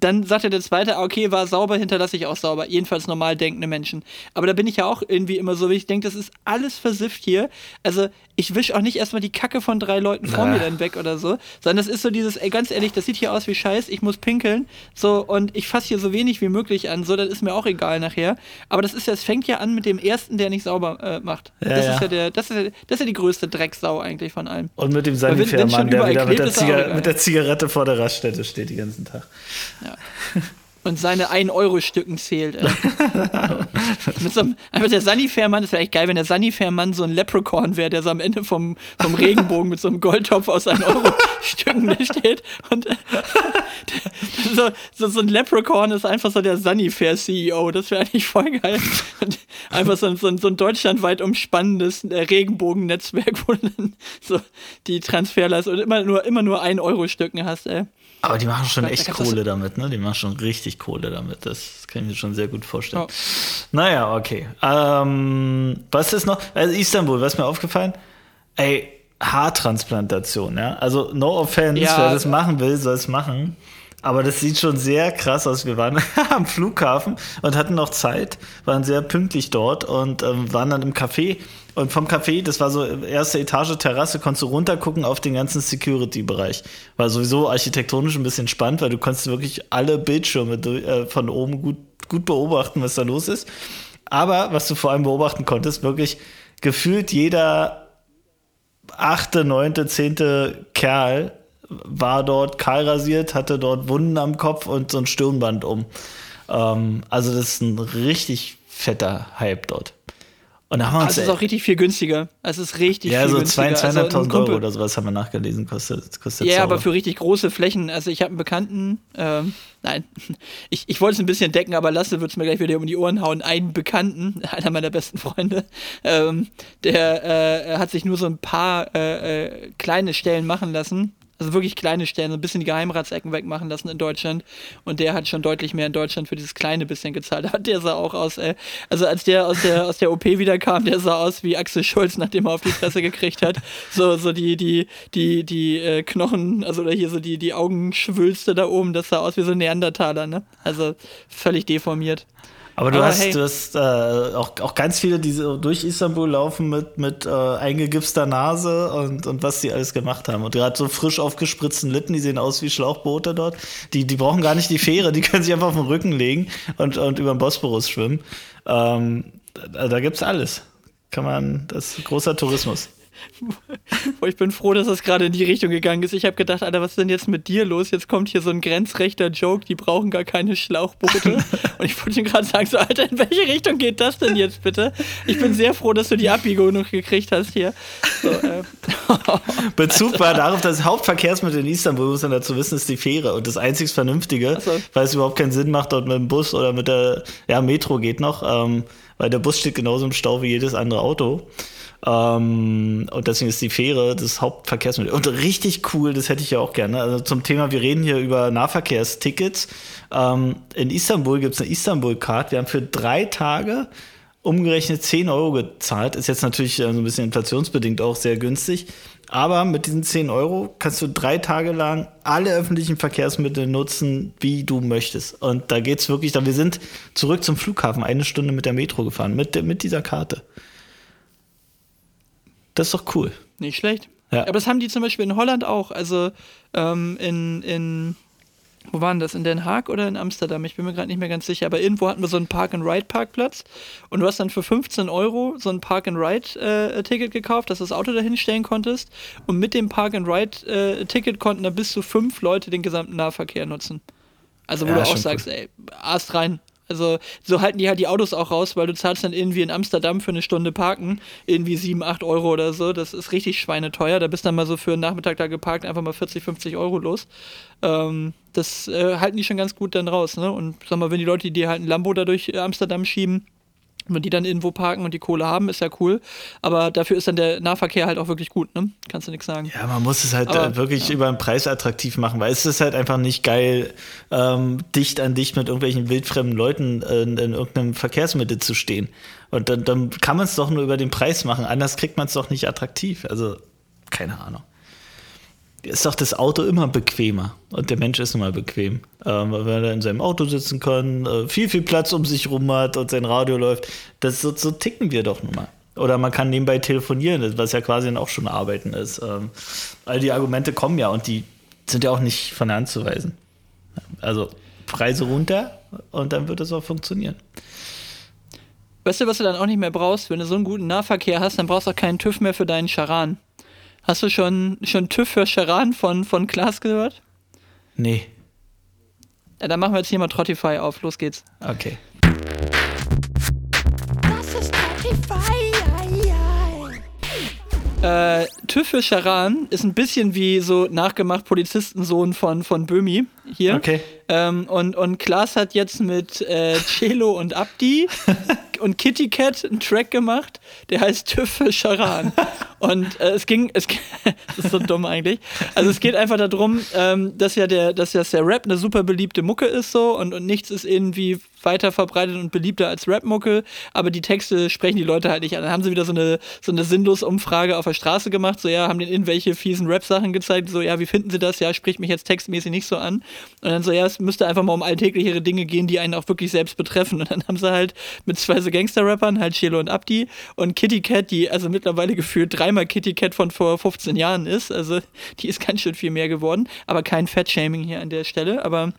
dann sagt ja der zweite, ah, okay, war sauber, hinterlasse ich auch sauber. Jedenfalls normal denkende Menschen. Aber da bin ich ja auch irgendwie immer so, wie ich denke, das ist alles versifft hier. Also ich wische auch nicht erstmal die Kacke von drei Leuten vor Na. mir dann weg oder so, sondern das ist so dieses, ey, ganz ehrlich, das sieht hier aus wie Scheiß, ich muss pinkeln. So, und ich fasse hier so wenig wie möglich an. So, das ist mir auch egal nachher. Aber das ist ja, es fängt ja an mit dem ersten, der nicht sauber äh, macht. Ja, das, ja. Ist ja der, das, ist ja, das ist ja die größte Drecksau eigentlich von allem. Und mit dem Sanifairmann, der wieder mit der, mit der, Zigarette vor der Raststätte steht den ganzen Tag. Ja. Und seine 1-Euro-Stücken zählt. Mit so einem, einfach der Sunnyfair-Mann, das wäre echt geil, wenn der Sunnyfair-Mann so ein Leprechaun wäre, der so am Ende vom, vom Regenbogen mit so einem Goldtopf aus 1-Euro-Stücken steht. Und äh, so, so, so ein Leprechaun ist einfach so der Sunnyfair-CEO. Das wäre eigentlich voll geil. Und einfach so, so, so ein deutschlandweit umspannendes äh, Regenbogen-Netzwerk, wo du dann so die Transferleistung und immer nur, immer nur 1-Euro-Stücken hast, ey. Aber die machen schon echt Kohle damit, ne? Die machen schon richtig Kohle damit. Das kann ich mir schon sehr gut vorstellen. Oh. Naja, okay. Ähm, was ist noch? Also Istanbul, was ist mir aufgefallen? Ey, Haartransplantation, ja? Also no offense, ja. wer das machen will, soll es machen. Aber das sieht schon sehr krass aus. Wir waren am Flughafen und hatten noch Zeit, waren sehr pünktlich dort und ähm, waren dann im Café. Und vom Café, das war so erste Etage Terrasse, konntest du runtergucken auf den ganzen Security-Bereich. War sowieso architektonisch ein bisschen spannend, weil du konntest wirklich alle Bildschirme äh, von oben gut, gut beobachten, was da los ist. Aber was du vor allem beobachten konntest, wirklich gefühlt jeder achte, neunte, zehnte Kerl war dort kahl rasiert, hatte dort Wunden am Kopf und so ein Stirnband um. Ähm, also das ist ein richtig fetter Hype dort. Und da haben wir uns, also es ist auch richtig viel günstiger. Es ist richtig ja, viel so günstiger. Ja, so 200.000 also Euro oder sowas haben wir nachgelesen, kostet, kostet Ja, aber für richtig große Flächen. Also ich habe einen Bekannten, ähm, nein, ich, ich wollte es ein bisschen decken, aber Lasse wird es mir gleich wieder um die Ohren hauen. Einen Bekannten, einer meiner besten Freunde, ähm, der äh, hat sich nur so ein paar äh, äh, kleine Stellen machen lassen also wirklich kleine Stellen, so ein bisschen die Geheimratsecken wegmachen lassen in Deutschland. Und der hat schon deutlich mehr in Deutschland für dieses kleine bisschen gezahlt. Der sah auch aus, ey. Also als der aus der, aus der OP wiederkam, der sah aus wie Axel Schulz, nachdem er auf die Fresse gekriegt hat. So, so die, die, die, die äh, Knochen, also oder hier so die, die Augenschwülste da oben, das sah aus wie so ein Neandertaler, ne? Also völlig deformiert. Aber du Aber hast, hey. du hast äh, auch, auch ganz viele, die so durch Istanbul laufen mit, mit äh, eingegipster Nase und, und was die alles gemacht haben. Und gerade so frisch aufgespritzten Lippen, die sehen aus wie Schlauchboote dort. Die, die brauchen gar nicht die Fähre, die können sich einfach auf den Rücken legen und, und über den Bosporus schwimmen. Ähm, da, da gibt's alles. Kann man, das ist großer Tourismus. Ich bin froh, dass das gerade in die Richtung gegangen ist. Ich habe gedacht, Alter, was ist denn jetzt mit dir los? Jetzt kommt hier so ein grenzrechter Joke, die brauchen gar keine Schlauchboote. Und ich wollte gerade sagen, so, Alter, in welche Richtung geht das denn jetzt bitte? Ich bin sehr froh, dass du die Abbiegung noch gekriegt hast hier. So, äh. Bezug war darauf, dass Hauptverkehrsmittel in Istanbul, muss man dazu wissen, ist die Fähre. Und das einzig Vernünftige, so. weil es überhaupt keinen Sinn macht, dort mit dem Bus oder mit der, ja, Metro geht noch, ähm, weil der Bus steht genauso im Stau wie jedes andere Auto. Ähm, und deswegen ist die Fähre das Hauptverkehrsmittel. Und richtig cool, das hätte ich ja auch gerne. Also zum Thema, wir reden hier über Nahverkehrstickets. Ähm, in Istanbul gibt es eine Istanbul-Card. Wir haben für drei Tage umgerechnet 10 Euro gezahlt. Ist jetzt natürlich äh, so ein bisschen inflationsbedingt auch sehr günstig. Aber mit diesen 10 Euro kannst du drei Tage lang alle öffentlichen Verkehrsmittel nutzen, wie du möchtest. Und da geht es wirklich, da wir sind zurück zum Flughafen, eine Stunde mit der Metro gefahren, mit, mit dieser Karte. Das ist doch cool. Nicht schlecht. Ja. Aber das haben die zum Beispiel in Holland auch. Also ähm, in, in, wo waren das? In Den Haag oder in Amsterdam? Ich bin mir gerade nicht mehr ganz sicher. Aber irgendwo hatten wir so einen Park-and-Ride-Parkplatz und du hast dann für 15 Euro so ein Park-and-Ride-Ticket äh, gekauft, dass du das Auto dahin stellen konntest. Und mit dem Park-and-Ride-Ticket äh, konnten da bis zu fünf Leute den gesamten Nahverkehr nutzen. Also wo ja, du auch sagst, cool. ey, Ast rein, also so halten die halt die Autos auch raus, weil du zahlst dann irgendwie in Amsterdam für eine Stunde parken, irgendwie 7, 8 Euro oder so. Das ist richtig schweineteuer. Da bist dann mal so für einen Nachmittag da geparkt, einfach mal 40, 50 Euro los. Ähm, das äh, halten die schon ganz gut dann raus. Ne? Und sag mal, wenn die Leute, die dir halt ein Lambo da durch Amsterdam schieben, wenn die dann irgendwo parken und die Kohle haben, ist ja cool. Aber dafür ist dann der Nahverkehr halt auch wirklich gut, ne? Kannst du nichts sagen. Ja, man muss es halt Aber, äh, wirklich ja. über den Preis attraktiv machen, weil es ist halt einfach nicht geil, ähm, dicht an dicht mit irgendwelchen wildfremden Leuten äh, in, in, irgendeinem Verkehrsmittel zu stehen. Und dann, dann kann man es doch nur über den Preis machen. Anders kriegt man es doch nicht attraktiv. Also, keine Ahnung ist doch das Auto immer bequemer. Und der Mensch ist nun mal bequem. Ähm, weil er in seinem Auto sitzen kann, äh, viel, viel Platz um sich rum hat und sein Radio läuft. Das, so, so ticken wir doch nun mal. Oder man kann nebenbei telefonieren, was ja quasi dann auch schon Arbeiten ist. Ähm, all die Argumente kommen ja und die sind ja auch nicht von der Hand zu weisen. Also Preise runter und dann wird es auch funktionieren. Weißt du, was du dann auch nicht mehr brauchst? Wenn du so einen guten Nahverkehr hast, dann brauchst du auch keinen TÜV mehr für deinen Charan. Hast du schon, schon TÜV für Charan von, von Klaas gehört? Nee. Ja, dann machen wir jetzt hier mal Trottify auf. Los geht's. Okay. Das ist Spotify. Äh, TÜV für Charan ist ein bisschen wie so nachgemacht Polizistensohn von, von Böhmi hier. Okay. Ähm, und, und Klaas hat jetzt mit äh, Celo und Abdi und Kitty Cat einen Track gemacht, der heißt TÜV für Charan. Und äh, es ging, es das ist so dumm eigentlich. Also es geht einfach darum, ähm, dass ja der, dass ja der Rap eine super beliebte Mucke ist so und, und nichts ist irgendwie weiter verbreitet und beliebter als Rap-Mucke, aber die Texte sprechen die Leute halt nicht an. Dann haben sie wieder so eine, so eine sinnlose Umfrage auf der Straße gemacht, so ja, haben denen irgendwelche fiesen Rap-Sachen gezeigt, so ja, wie finden sie das? Ja, spricht mich jetzt textmäßig nicht so an. Und dann so, ja, es müsste einfach mal um alltäglichere Dinge gehen, die einen auch wirklich selbst betreffen. Und dann haben sie halt mit zwei so Gangster-Rappern, halt Chelo und Abdi und Kitty Cat, die also mittlerweile gefühlt dreimal Kitty Cat von vor 15 Jahren ist. Also die ist ganz schön viel mehr geworden, aber kein Fat-Shaming hier an der Stelle, aber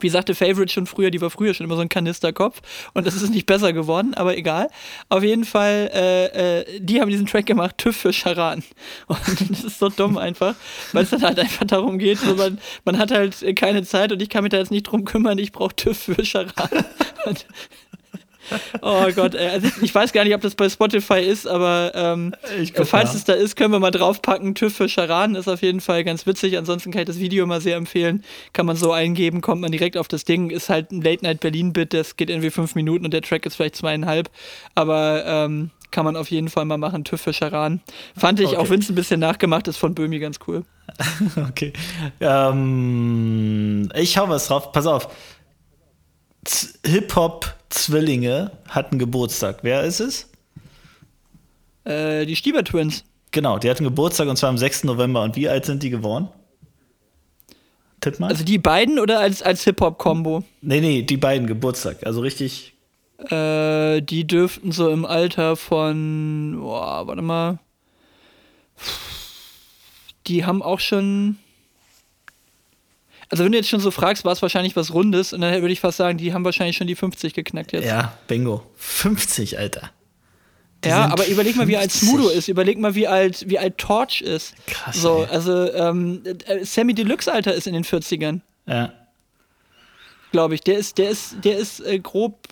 wie sagte Favorite schon früher, die war früher schon immer so ein Kanisterkopf und das ist nicht besser geworden, aber egal. Auf jeden Fall, äh, äh, die haben diesen Track gemacht, TÜV für Charan. Und das ist so dumm einfach, weil es dann halt einfach darum geht, so man, man hat halt keine Zeit und ich kann mich da jetzt nicht drum kümmern, ich brauche TÜV für Charan. Und Oh Gott, ey. Also ich weiß gar nicht, ob das bei Spotify ist, aber ähm, guck falls mal. es da ist, können wir mal draufpacken. TÜV für Charan ist auf jeden Fall ganz witzig. Ansonsten kann ich das Video mal sehr empfehlen. Kann man so eingeben, kommt man direkt auf das Ding. Ist halt ein Late-Night-Berlin-Bit, das geht irgendwie fünf Minuten und der Track ist vielleicht zweieinhalb. Aber ähm, kann man auf jeden Fall mal machen. TÜV für Charan. Fand ich, auch Okay. wenn es ein bisschen nachgemacht ist, von Böhmi ganz cool. Okay. Ähm, ich hau was drauf. Pass auf. Hip-Hop-Zwillinge hatten Geburtstag. Wer ist es? Äh, die Stieber Twins. Genau, die hatten Geburtstag und zwar am 6. November. Und wie alt sind die geworden? Tipp mal. Also die beiden oder als, als Hip-Hop-Kombo? nee, nee, die beiden Geburtstag. Also richtig. Äh, die dürften so im Alter von, boah, warte mal. Die haben auch schon. Also wenn du jetzt schon so fragst, war es wahrscheinlich was Rundes und dann würde ich fast sagen, die haben wahrscheinlich schon die 50 geknackt jetzt. Ja, bingo. 50, Alter. Die Ja, aber überleg mal, wie alt 50. Smudo ist, überleg mal, wie alt, wie alt Torch ist. Krass, So, ey. also ähm, äh, Sammy Deluxe Alter ist in den 40ern, Ja. glaube ich. Der ist, der ist, der ist äh, grob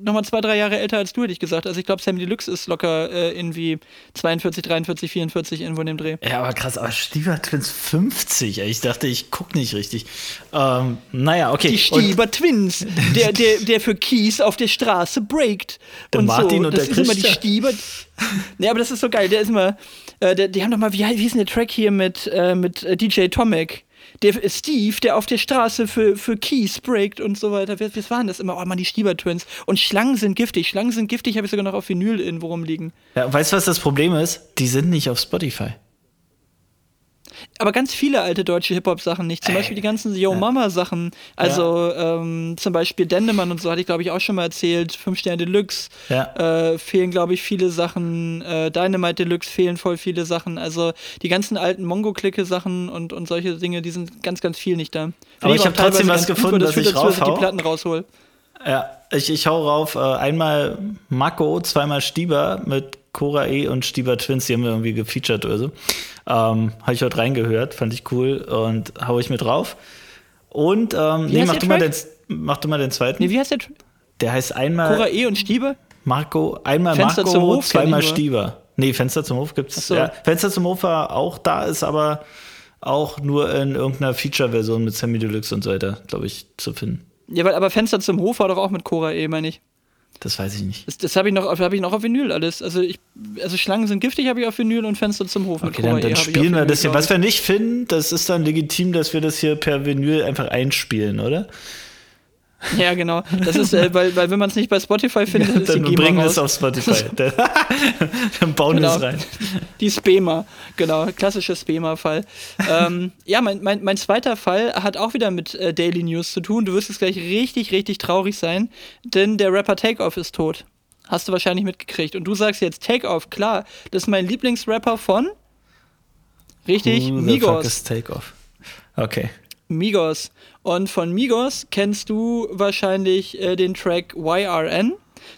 nochmal zwei, drei Jahre älter als du, hätte ich gesagt. Also ich glaube, Sammy Deluxe ist locker äh, irgendwie 42, 43, 44 irgendwo in dem Dreh. Ja, aber krass, aber Stieber Twins 50. ey. Ich dachte, ich guck nicht richtig. Ähm, naja, okay. Die Und- Stieber Twins, der, der, der für Kies auf der Straße breakt. Der und Martin so. und das der ist immer die. Stieber. Ja, aber das ist so geil. Der ist immer. Äh, der, die haben doch mal, wie, wie hieß denn der Track hier mit, äh, mit äh, DJ Tomek? Der Steve, der auf der Straße für, für Keys breakt und so weiter. Wie, wie waren das immer? Oh man, die Stieber Twins. Und Schlangen sind giftig. Schlangen sind giftig, habe ich sogar noch auf Vinyl irgendwo rumliegen. Ja, weißt du, was das Problem ist? Die sind nicht auf Spotify. Aber ganz viele alte deutsche Hip-Hop-Sachen nicht. Zum Beispiel die ganzen Yo Mama-Sachen. Also ähm, zum Beispiel Dendemann und so hatte ich, glaube ich, auch schon mal erzählt. Fünf Sterne Deluxe. Ja. Äh, fehlen, glaube ich, viele Sachen. Äh, Dynamite Deluxe fehlen voll viele Sachen. Also die ganzen alten Mongo-Clique-Sachen und, und solche Dinge, die sind ganz, ganz viel nicht da. Finde Aber ich auch hab trotzdem was gefunden, weil das das führt ich dazu, dass ich die. Platten raushol. Ja, ich, ich hau rauf. Äh, einmal Mako, zweimal Stieber mit Cora E und Stieber Twins. Die haben wir irgendwie gefeatured oder so. Ähm, Habe ich heute reingehört, fand ich cool und hau ich mit drauf. Und, ähm, nee, mach du, mal den, mach du mal den zweiten. Nee, wie heißt der? Der heißt einmal Cora E und Stieber? Marco, einmal Fenster Marco, zum Hof zweimal. Stieber. Nee, Fenster zum Hof gibt's. So. Ja, Fenster zum Hof war auch da, ist aber auch nur in irgendeiner Feature-Version mit Sammy Deluxe und so weiter, glaube ich, zu finden. Ja, weil, aber Fenster zum Hof war doch auch mit Cora E, meine ich. Das weiß ich nicht. Das, das habe ich, noch auf- hab ich noch auf Vinyl alles. Also, ich, also Schlangen sind giftig, habe ich auf Vinyl und Fenster zum Hof Okay, dann, dann spielen wir das hier. Was wir nicht finden, das ist dann legitim, dass wir das hier per Vinyl einfach einspielen, oder? Ja, genau. Das ist, äh, weil, weil wenn man es nicht bei Spotify findet, dann ist Dann die GEMA bringen wir es auf Spotify. dann bauen wir es Genau. rein. Die Spema, genau, klassischer Spema-Fall. ähm, ja, mein, mein, mein zweiter Fall hat auch wieder mit äh, Daily News zu tun. Du wirst jetzt gleich richtig, richtig traurig sein, denn der Rapper Takeoff ist tot. Hast du wahrscheinlich mitgekriegt. Und du sagst jetzt Takeoff, klar, das ist mein Lieblingsrapper von. Richtig, Who the fuck Migos. is Takeoff? Okay. Migos. Und von Migos kennst du wahrscheinlich äh, den Track YRN.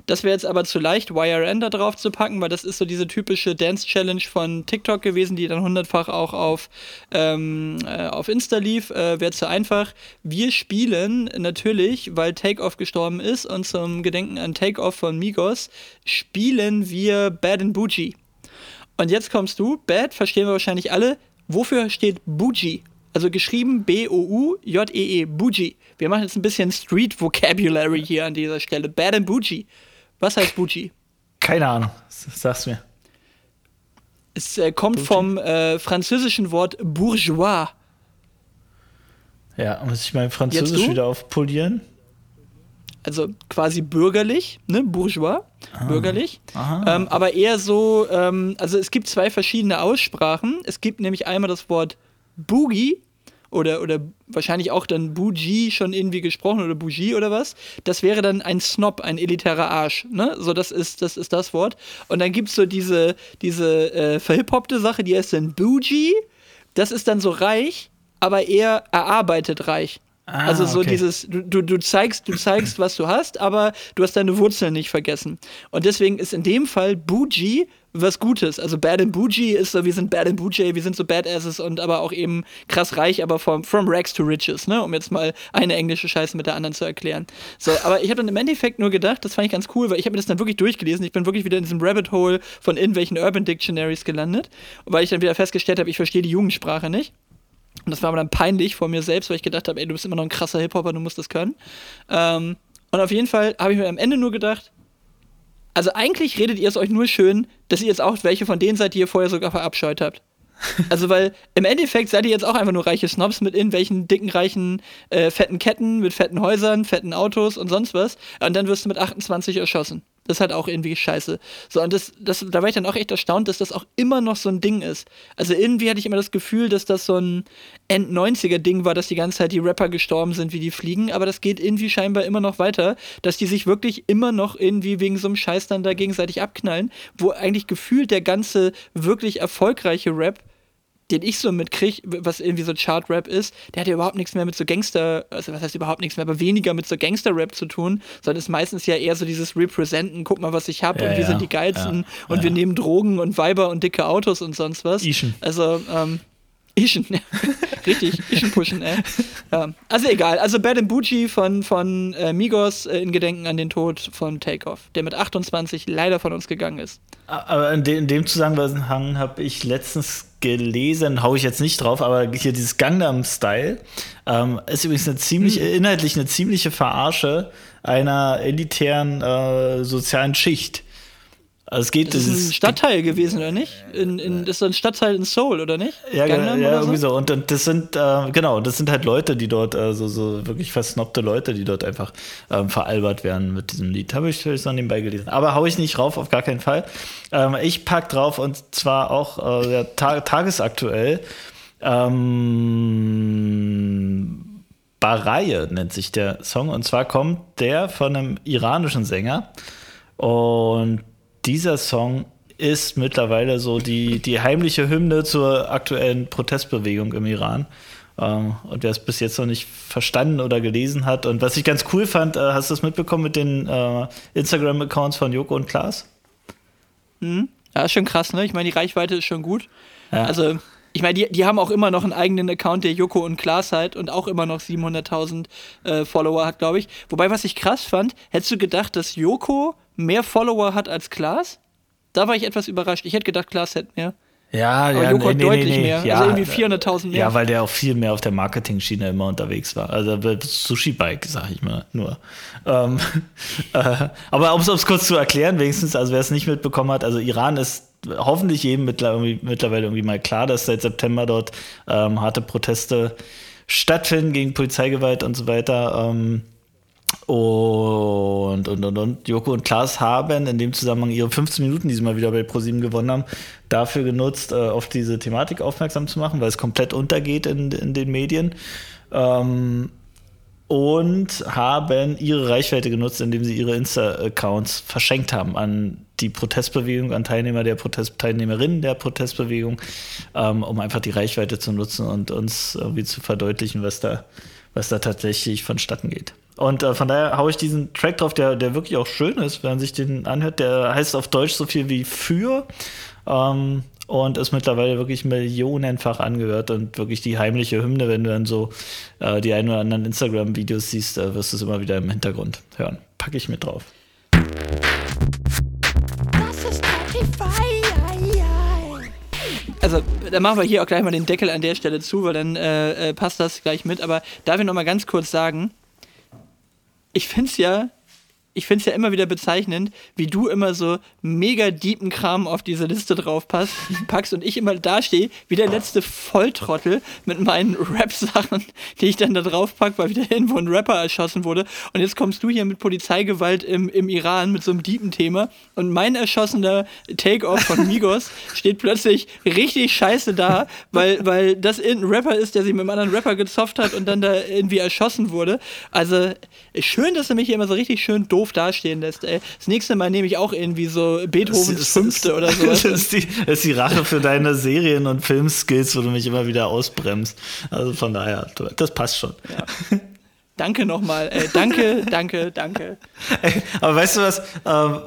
Das wäre jetzt aber zu leicht, YRN da drauf zu packen, weil das ist so diese typische Dance-Challenge von TikTok gewesen, die dann hundertfach auch auf, ähm, äh, auf Insta lief. Äh, wäre zu einfach. Wir spielen natürlich, weil Takeoff gestorben ist und zum Gedenken an Takeoff von Migos, spielen wir Bad and Bougie. Und jetzt kommst du, Bad verstehen wir wahrscheinlich alle. Wofür steht Bougie? Also geschrieben B-O-U-J-E-E, -E, Bougie. Wir machen jetzt ein bisschen Street Vocabulary hier an dieser Stelle. Bad and Bougie. Was heißt Bougie? Keine Ahnung, sag's mir. Es äh, kommt Bougie? vom äh, französischen Wort bourgeois. Ja, muss ich mein Französisch wieder aufpolieren? Also quasi bürgerlich, ne? Bourgeois, bürgerlich. Aha. Ähm, aber eher so, ähm, also es gibt zwei verschiedene Aussprachen. Es gibt nämlich einmal das Wort Boogie oder, oder wahrscheinlich auch dann Bougie schon irgendwie gesprochen oder Bougie oder was. Das wäre dann ein Snob, ein elitärer Arsch. Ne? So, das ist, das ist das Wort. Und dann gibt es so diese, diese äh, verhip-hoppte Sache, die heißt dann Bougie. Das ist dann so reich, aber eher erarbeitet reich. Ah, also so okay. dieses, du, du, zeigst, du zeigst, was du hast, aber du hast deine Wurzeln nicht vergessen. Und deswegen ist in dem Fall Bougie was Gutes. Also Bad and Bougie ist so, wir sind Bad and Bougie, wir sind so Badasses und aber auch eben krass reich, aber from, from rags to riches, ne? Um jetzt mal eine englische Scheiße mit der anderen zu erklären. So, aber ich habe dann im Endeffekt nur gedacht, das fand ich ganz cool, weil ich habe mir das dann wirklich durchgelesen. Ich bin wirklich wieder in diesem Rabbit Hole von irgendwelchen Urban Dictionaries gelandet, weil ich dann wieder festgestellt habe, ich verstehe die Jugendsprache nicht. Und das war mir dann peinlich vor mir selbst, weil ich gedacht habe, ey, du bist immer noch ein krasser Hip-Hopper, du musst das können. Ähm, und auf jeden Fall habe ich mir am Ende nur gedacht, also eigentlich redet ihr es euch nur schön, dass ihr jetzt auch welche von denen seid, die ihr vorher sogar verabscheut habt. Also, weil im Endeffekt seid ihr jetzt auch einfach nur reiche Snobs mit irgendwelchen dicken, reichen, äh, fetten Ketten, mit fetten Häusern, fetten Autos und sonst was. Und dann wirst du mit 28 erschossen. Das ist halt auch irgendwie scheiße. So, und das, das, da war ich dann auch echt erstaunt, dass das auch immer noch so ein Ding ist. Also irgendwie hatte ich immer das Gefühl, dass das so ein End-90er-Ding war, dass die ganze Zeit die Rapper gestorben sind wie die Fliegen, aber das geht irgendwie scheinbar immer noch weiter, dass die sich wirklich immer noch irgendwie wegen so einem Scheiß dann da gegenseitig abknallen, wo eigentlich gefühlt der ganze wirklich erfolgreiche Rap den ich so mitkriege, was irgendwie so Chart-Rap ist, der hat ja überhaupt nichts mehr mit so Gangster, also was heißt überhaupt nichts mehr, aber weniger mit so Gangster-Rap zu tun, sondern ist meistens ja eher so dieses Representen, guck mal, was ich hab Ja, und wir ja, sind die geilsten ja, und wir nehmen Drogen und Weiber und dicke Autos und sonst was. Ischen. Also, ähm, Ischen, ja. richtig, Ischen pushen, ey. Ja. Also egal, also Bad and Bougie von, von äh, Migos äh, in Gedenken an den Tod von Takeoff, der mit 28 leider von uns gegangen ist. Aber in, de in dem Zusammenhang habe ich letztens gelesen, hau ich jetzt nicht drauf, aber hier dieses Gangnam Style ähm, ist übrigens eine ziemlich, Hm. inhaltlich eine ziemliche Verarsche einer elitären äh, sozialen Schicht. Also es geht Das ist ein Stadtteil gewesen, oder nicht? In, in, das ist so ein Stadtteil in Seoul, oder nicht? Ja, genau, Gangnam ja oder irgendwie so. Und, und das sind, äh, genau, das sind halt Leute, die dort, äh, so, so wirklich versnobte Leute, die dort einfach ähm, veralbert werden mit diesem Lied. Habe ich, hab ich noch nebenbei gelesen. Aber hau ich nicht rauf, auf gar keinen Fall. Ähm, ich pack drauf und zwar auch äh, ja, ta tagesaktuell. Ähm, Baraye nennt sich der Song. Und zwar kommt der von einem iranischen Sänger. Und dieser Song ist mittlerweile so die, die heimliche Hymne zur aktuellen Protestbewegung im Iran. Ähm, und wer es bis jetzt noch nicht verstanden oder gelesen hat. Und was ich ganz cool fand, äh, hast du das mitbekommen mit den äh, Instagram-Accounts von Joko und Klaas? Ja, ist schon krass, ne? Ich meine, die Reichweite ist schon gut. Ja. Also, ich meine, die, die haben auch immer noch einen eigenen Account, der Joko und Klaas halt und auch immer noch 700.000 äh, Follower hat, glaube ich. Wobei, was ich krass fand, hättest du gedacht, dass Joko mehr Follower hat als Klaas? Da war ich etwas überrascht. Ich hätte gedacht, Klaas hätte mehr. Ja, Aber ja, Joko hat deutlich mehr. Ja, also irgendwie 400.000 mehr. Ja, weil der auch viel mehr auf der Marketing-Schiene immer unterwegs war. Also Sushi-Bike, sag ich mal nur. Ähm, äh, aber um es kurz zu erklären, wenigstens, also wer es nicht mitbekommen hat, also Iran ist hoffentlich jedem mittlerweile irgendwie mal klar, dass seit September dort ähm, harte Proteste stattfinden gegen Polizeigewalt und so weiter. Ähm, und, und, und, und Joko und Klaas haben in dem Zusammenhang ihre 15 Minuten, die sie mal wieder bei ProSieben gewonnen haben, dafür genutzt, äh, auf diese Thematik aufmerksam zu machen, weil es komplett untergeht in, in den Medien. Ähm, und haben ihre Reichweite genutzt, indem sie ihre Insta-Accounts verschenkt haben an die Protestbewegung, an Teilnehmer der Protest Teilnehmerinnen der Protestbewegung, ähm, um einfach die Reichweite zu nutzen und uns irgendwie zu verdeutlichen, was da, was da tatsächlich vonstatten geht. Und äh, von daher haue ich diesen Track drauf, der, der wirklich auch schön ist, wenn man sich den anhört. Der heißt auf Deutsch so viel wie für. Ähm, und ist mittlerweile wirklich millionenfach angehört und wirklich die heimliche Hymne, wenn du dann so äh, die ein oder anderen Instagram-Videos siehst, äh, wirst du es immer wieder im Hintergrund hören. Packe ich mit drauf. Das ist Spotify. Also, dann machen wir hier auch gleich mal den Deckel an der Stelle zu, weil dann äh, äh, passt das gleich mit. Aber darf ich noch mal ganz kurz sagen, ich finde es ja, ich finde es ja immer wieder bezeichnend, wie du immer so mega deepen Kram auf diese Liste drauf passt, packst und ich immer dastehe, wie der letzte Volltrottel mit meinen Rap-Sachen, die ich dann da drauf pack, weil wieder irgendwo ein Rapper erschossen wurde. Und jetzt kommst du hier mit Polizeigewalt im, im Iran mit so einem deepen Thema und mein erschossener Take-Off von Migos steht plötzlich richtig scheiße da, weil, weil das irgendein Rapper ist, der sich mit einem anderen Rapper gezofft hat und dann da irgendwie erschossen wurde. Also schön, dass du mich hier immer so richtig schön doof dastehen lässt. Ey. Das nächste Mal nehme ich auch irgendwie so Beethovens Das ist- Fünfte oder Das sowas. ist, die, das ist die Rache für deine Serien- und Filmskills, wo du mich immer wieder ausbremst. Also von daher, das passt schon. Danke nochmal. Äh, danke, danke, danke. Ey, aber weißt du was, äh,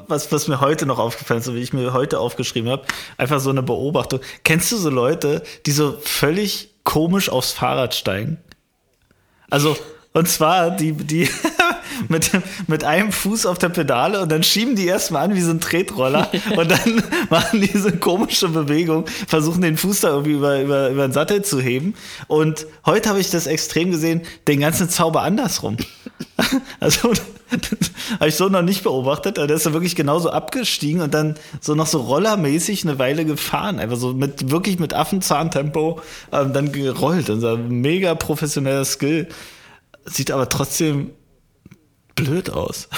was, was mir heute noch aufgefallen ist, so wie ich mir heute aufgeschrieben habe? Einfach so eine Beobachtung. Kennst du so Leute, die so völlig komisch aufs Fahrrad steigen? Also, und zwar die, die mit, mit einem Fuß auf der Pedale und dann schieben die erstmal an wie so ein Tretroller und dann machen die so komische Bewegung, versuchen den Fuß da irgendwie über, über, über den Sattel zu heben. Und heute habe ich das extrem gesehen, den ganzen Zauber andersrum. Also, habe ich so noch nicht beobachtet. Der ist ja wirklich genauso abgestiegen und dann so noch so rollermäßig eine Weile gefahren. Einfach so mit, wirklich mit Affenzahntempo ähm, dann gerollt. Also mega professioneller Skill. Sieht aber trotzdem blöd aus.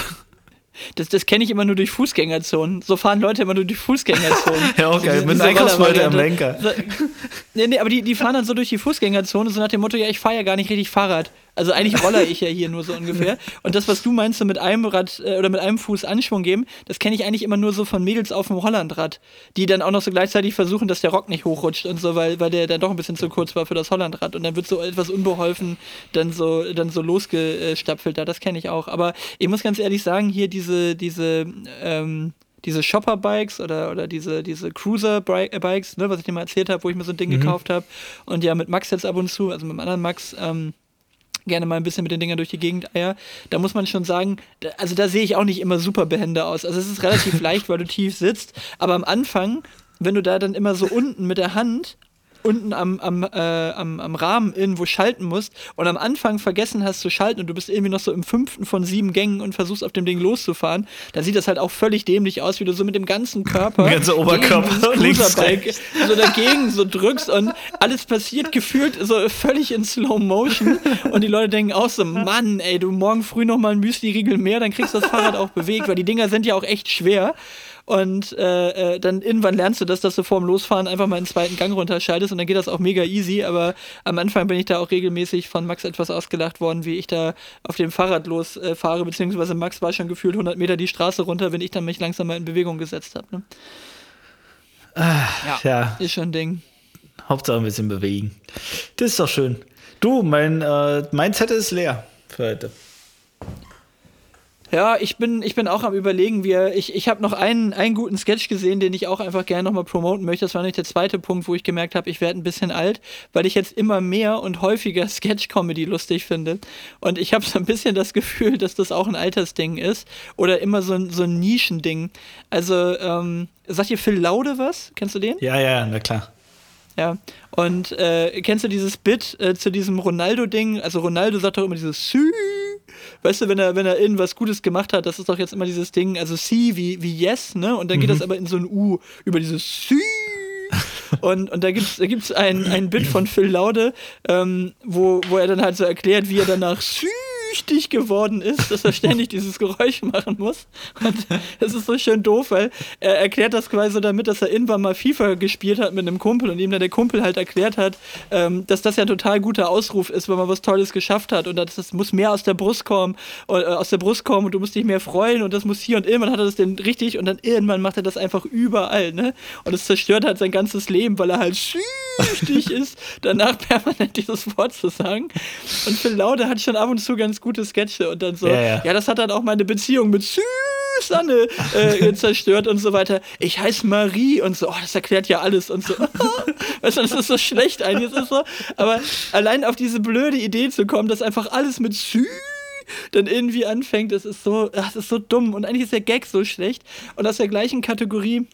Das, das kenne ich immer nur durch Fußgängerzonen. So fahren Leute immer nur durch Fußgängerzonen. Ja, okay, mit Einkaufswalte am. Lenker. So, nee, nee, aber die, die fahren dann so durch die Fußgängerzone, so nach dem Motto, ja, ich fahre ja gar nicht richtig Fahrrad. Also eigentlich roller ich ja hier nur so ungefähr. Und das, was du meinst, so mit einem Rad äh, oder mit einem Fuß Anschwung geben, das kenne ich eigentlich immer nur so von Mädels auf dem Hollandrad, die dann auch noch so gleichzeitig versuchen, dass der Rock nicht hochrutscht und so, weil, weil der dann doch ein bisschen zu kurz war für das Hollandrad. Und dann wird so etwas unbeholfen dann so, dann so losgestapfelt da. Das kenne ich auch. Aber ich muss ganz ehrlich sagen, hier diese, diese, ähm, diese Shopper-Bikes oder, oder diese, diese Cruiser-Bikes, ne, was ich dir mal erzählt habe, wo ich mir so ein Ding gekauft habe. Und ja, mit Max jetzt ab und zu, also mit dem anderen Max, ähm, gerne mal ein bisschen mit den Dingern durch die Gegend eier. Da muss man schon sagen, also da sehe ich auch nicht immer super behende aus. Also es ist relativ leicht, weil du tief sitzt, aber am Anfang, wenn du da dann immer so unten mit der Hand unten am, am, äh, am, am Rahmen irgendwo schalten musst und am Anfang vergessen hast zu schalten und du bist irgendwie noch so im fünften von sieben Gängen und versuchst auf dem Ding loszufahren, dann sieht das halt auch völlig dämlich aus, wie du so mit dem ganzen Körper ganze Oberkörper links, so dagegen so drückst und alles passiert gefühlt so völlig in Slow Motion und die Leute denken auch so, Mann, ey, du morgen früh noch mal ein Müsli-Riegel mehr, dann kriegst du das Fahrrad auch bewegt, weil die Dinger sind ja auch echt schwer. Und äh, äh, dann irgendwann lernst du das, dass du vorm Losfahren einfach mal einen zweiten Gang runterschaltest und dann geht das auch mega easy. Aber am Anfang bin ich da auch regelmäßig von Max etwas ausgelacht worden, wie ich da auf dem Fahrrad losfahre, äh, beziehungsweise Max war schon gefühlt 100 Meter die Straße runter, wenn ich dann mich langsam mal in Bewegung gesetzt habe. Ne? Ja, Ist schon ein Ding. Hauptsache ein bisschen bewegen. Das ist doch schön. Du, mein, äh, mein Zettel ist leer für heute. Ja, ich bin, ich bin auch am überlegen, wir, ich, ich habe noch einen, einen guten Sketch gesehen, den ich auch einfach gerne nochmal promoten möchte. Das war nämlich der zweite Punkt, wo ich gemerkt habe, ich werde ein bisschen alt, weil ich jetzt immer mehr und häufiger Sketch-Comedy lustig finde. Und ich habe so ein bisschen das Gefühl, dass das auch ein Altersding ist oder immer so ein, so ein Nischending. Also, ähm, sagt ihr Phil Laude was? Kennst du den? Ja, ja, na klar. Ja. Und äh, kennst du dieses Bit äh, zu diesem Ronaldo-Ding? Also Ronaldo sagt doch immer dieses Sü. Weißt du, wenn er, wenn er irgendwas Gutes gemacht hat, das ist doch jetzt immer dieses Ding, also Sie wie, wie Yes, ne? Und dann geht das aber in so ein U über dieses Sü. Und, und da gibt es da gibt's ein, ein Bit von Phil Laude, ähm, wo, wo er dann halt so erklärt, wie er danach süchtig geworden ist, dass er ständig dieses Geräusch machen muss. Und das ist so schön doof, weil er erklärt das quasi so damit, dass er irgendwann mal FIFA gespielt hat mit einem Kumpel und ihm dann der Kumpel halt erklärt hat, ähm, dass das ja ein total guter Ausruf ist, wenn man was Tolles geschafft hat und das, das muss mehr aus der Brust kommen, äh, aus der Brust kommen und du musst dich mehr freuen und das muss hier und irgendwann hat er das denn richtig und dann irgendwann macht er das einfach überall, ne? Und es zerstört halt sein ganzes Leben, weil er halt süchtig ist, danach permanent dieses Wort zu sagen. Und Phil Laude hat schon ab und zu ganz gute Sketche und dann so, Ja, ja. ja, das hat dann auch meine Beziehung mit Susanne äh, zerstört und so weiter. Ich heiße Marie und so, oh, das erklärt ja alles und so. weißt du, das ist so schlecht eigentlich. Ist so, aber allein auf diese blöde Idee zu kommen, dass einfach alles mit Sü dann irgendwie anfängt, das ist so, das ist so dumm und eigentlich ist der Gag so schlecht. Und aus der gleichen Kategorie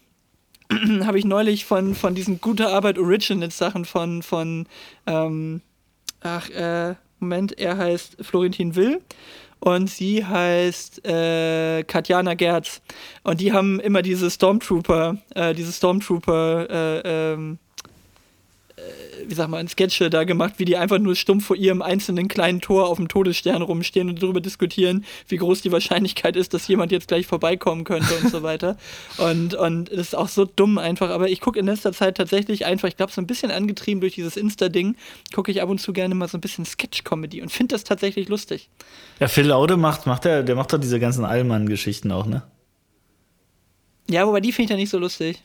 habe ich neulich von, von diesen Gute Arbeit Originals Sachen von, von ähm, ach, äh, Moment, er heißt Florentin Will und sie heißt äh, Katjana Gerz. Und die haben immer diese Stormtrooper, äh, diese Stormtrooper, äh, ähm, äh, wie sag mal, Sketche da gemacht, wie die einfach nur stumpf vor ihrem einzelnen kleinen Tor auf dem Todesstern rumstehen und darüber diskutieren, wie groß die Wahrscheinlichkeit ist, dass jemand jetzt gleich vorbeikommen könnte und so weiter. Und, und das ist auch so dumm einfach. Aber ich gucke in letzter Zeit tatsächlich einfach, ich glaube, so ein bisschen angetrieben durch dieses Insta-Ding, gucke ich ab und zu gerne mal so ein bisschen Sketch-Comedy und finde das tatsächlich lustig. Ja, Phil Laude macht, macht der, der macht doch diese ganzen Allmann-Geschichten auch, ne? Ja, wobei die finde ich ja nicht so lustig.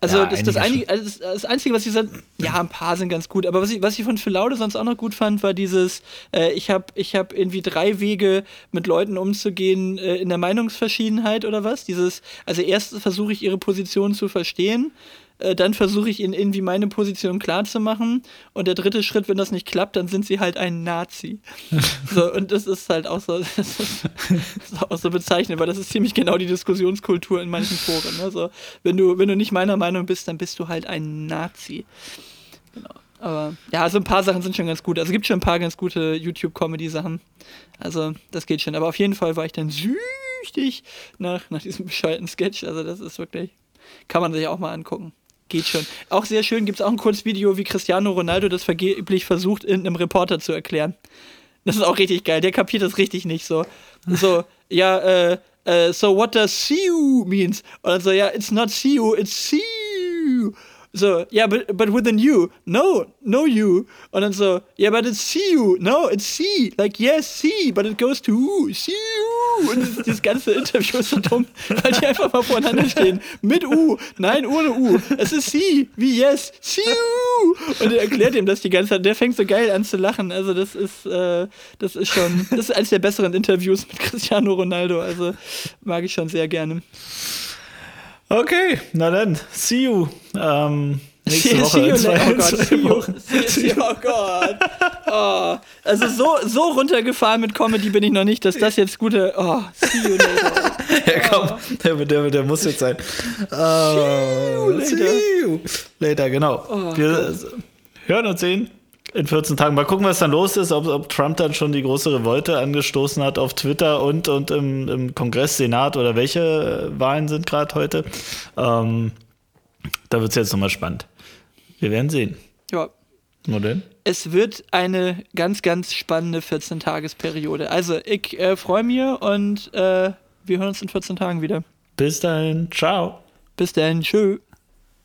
Also, Ja, das, das, einige also das, das Einzige, was ich so, ja, ein paar sind ganz gut, aber was ich, was ich von Phil Laude sonst auch noch gut fand, war dieses, äh, ich habe ich hab irgendwie drei Wege, mit Leuten umzugehen äh, in der Meinungsverschiedenheit oder was. Dieses, also erst versuche ich ihre Position zu verstehen, dann versuche ich ihnen irgendwie meine Position klarzumachen und der dritte Schritt, wenn das nicht klappt, dann sind sie halt ein Nazi. so, und das ist halt auch so, das ist, das ist auch so bezeichnend, weil das ist ziemlich genau die Diskussionskultur in manchen Foren. Ne? So, wenn, du, wenn du nicht meiner Meinung bist, dann bist du halt ein Nazi. Genau. Aber ja, also ein paar Sachen sind schon ganz gut. Also es gibt schon ein paar ganz gute YouTube-Comedy-Sachen. Also das geht schon. Aber auf jeden Fall war ich dann süchtig nach, nach diesem bescheuerten Sketch. Also das ist wirklich, kann man sich auch mal angucken. Geht schon. Auch sehr schön gibt es auch ein Kurzvideo, wie Cristiano Ronaldo das vergeblich versucht, in einem Reporter zu erklären. Das ist auch richtig geil. Der kapiert das richtig nicht so. So, ja, äh, äh, so what does see you means? Dann so, ja, it's not see you, it's see you. So, yeah, but, but with an U. No, no you. Und dann so, yeah, but it's see you. No, it's see. Like, yes, see, but it goes to U. See you. Und dieses ganze Interview ist so dumm, weil die einfach mal voreinander stehen. Mit U. Nein, ohne U. Es ist see, wie yes. See you. Und er erklärt ihm das die ganze Zeit. Der fängt so geil an zu lachen. Also, das ist, äh, das ist schon, das ist eines der besseren Interviews mit Cristiano Ronaldo. Also, mag ich schon sehr gerne. Okay, na dann, see you. Ähm, nächste See- Woche. see you in zwei-. Oh Gott, zwei see you. See- see- Oh Gott. Oh. Also so, so runtergefahren mit Comedy bin ich noch nicht, dass das jetzt gute. Oh, see you later. Ja, komm, der, der, der muss jetzt sein. Uh, later. see you later, genau. Oh, Wir hören uns sehen in 14 Tagen. Mal gucken, was dann los ist, ob, ob Trump dann schon die große Revolte angestoßen hat auf Twitter und, und im, im Kongress, Senat oder welche Wahlen sind gerade heute. Ähm, da wird es jetzt nochmal spannend. Wir werden sehen. Ja. Wo denn? Es wird eine ganz, ganz spannende 14-Tagesperiode. Also, ich äh, freue mich und äh, wir hören uns in 14 Tagen wieder. Bis dahin. Ciao. Bis dann. Tschö.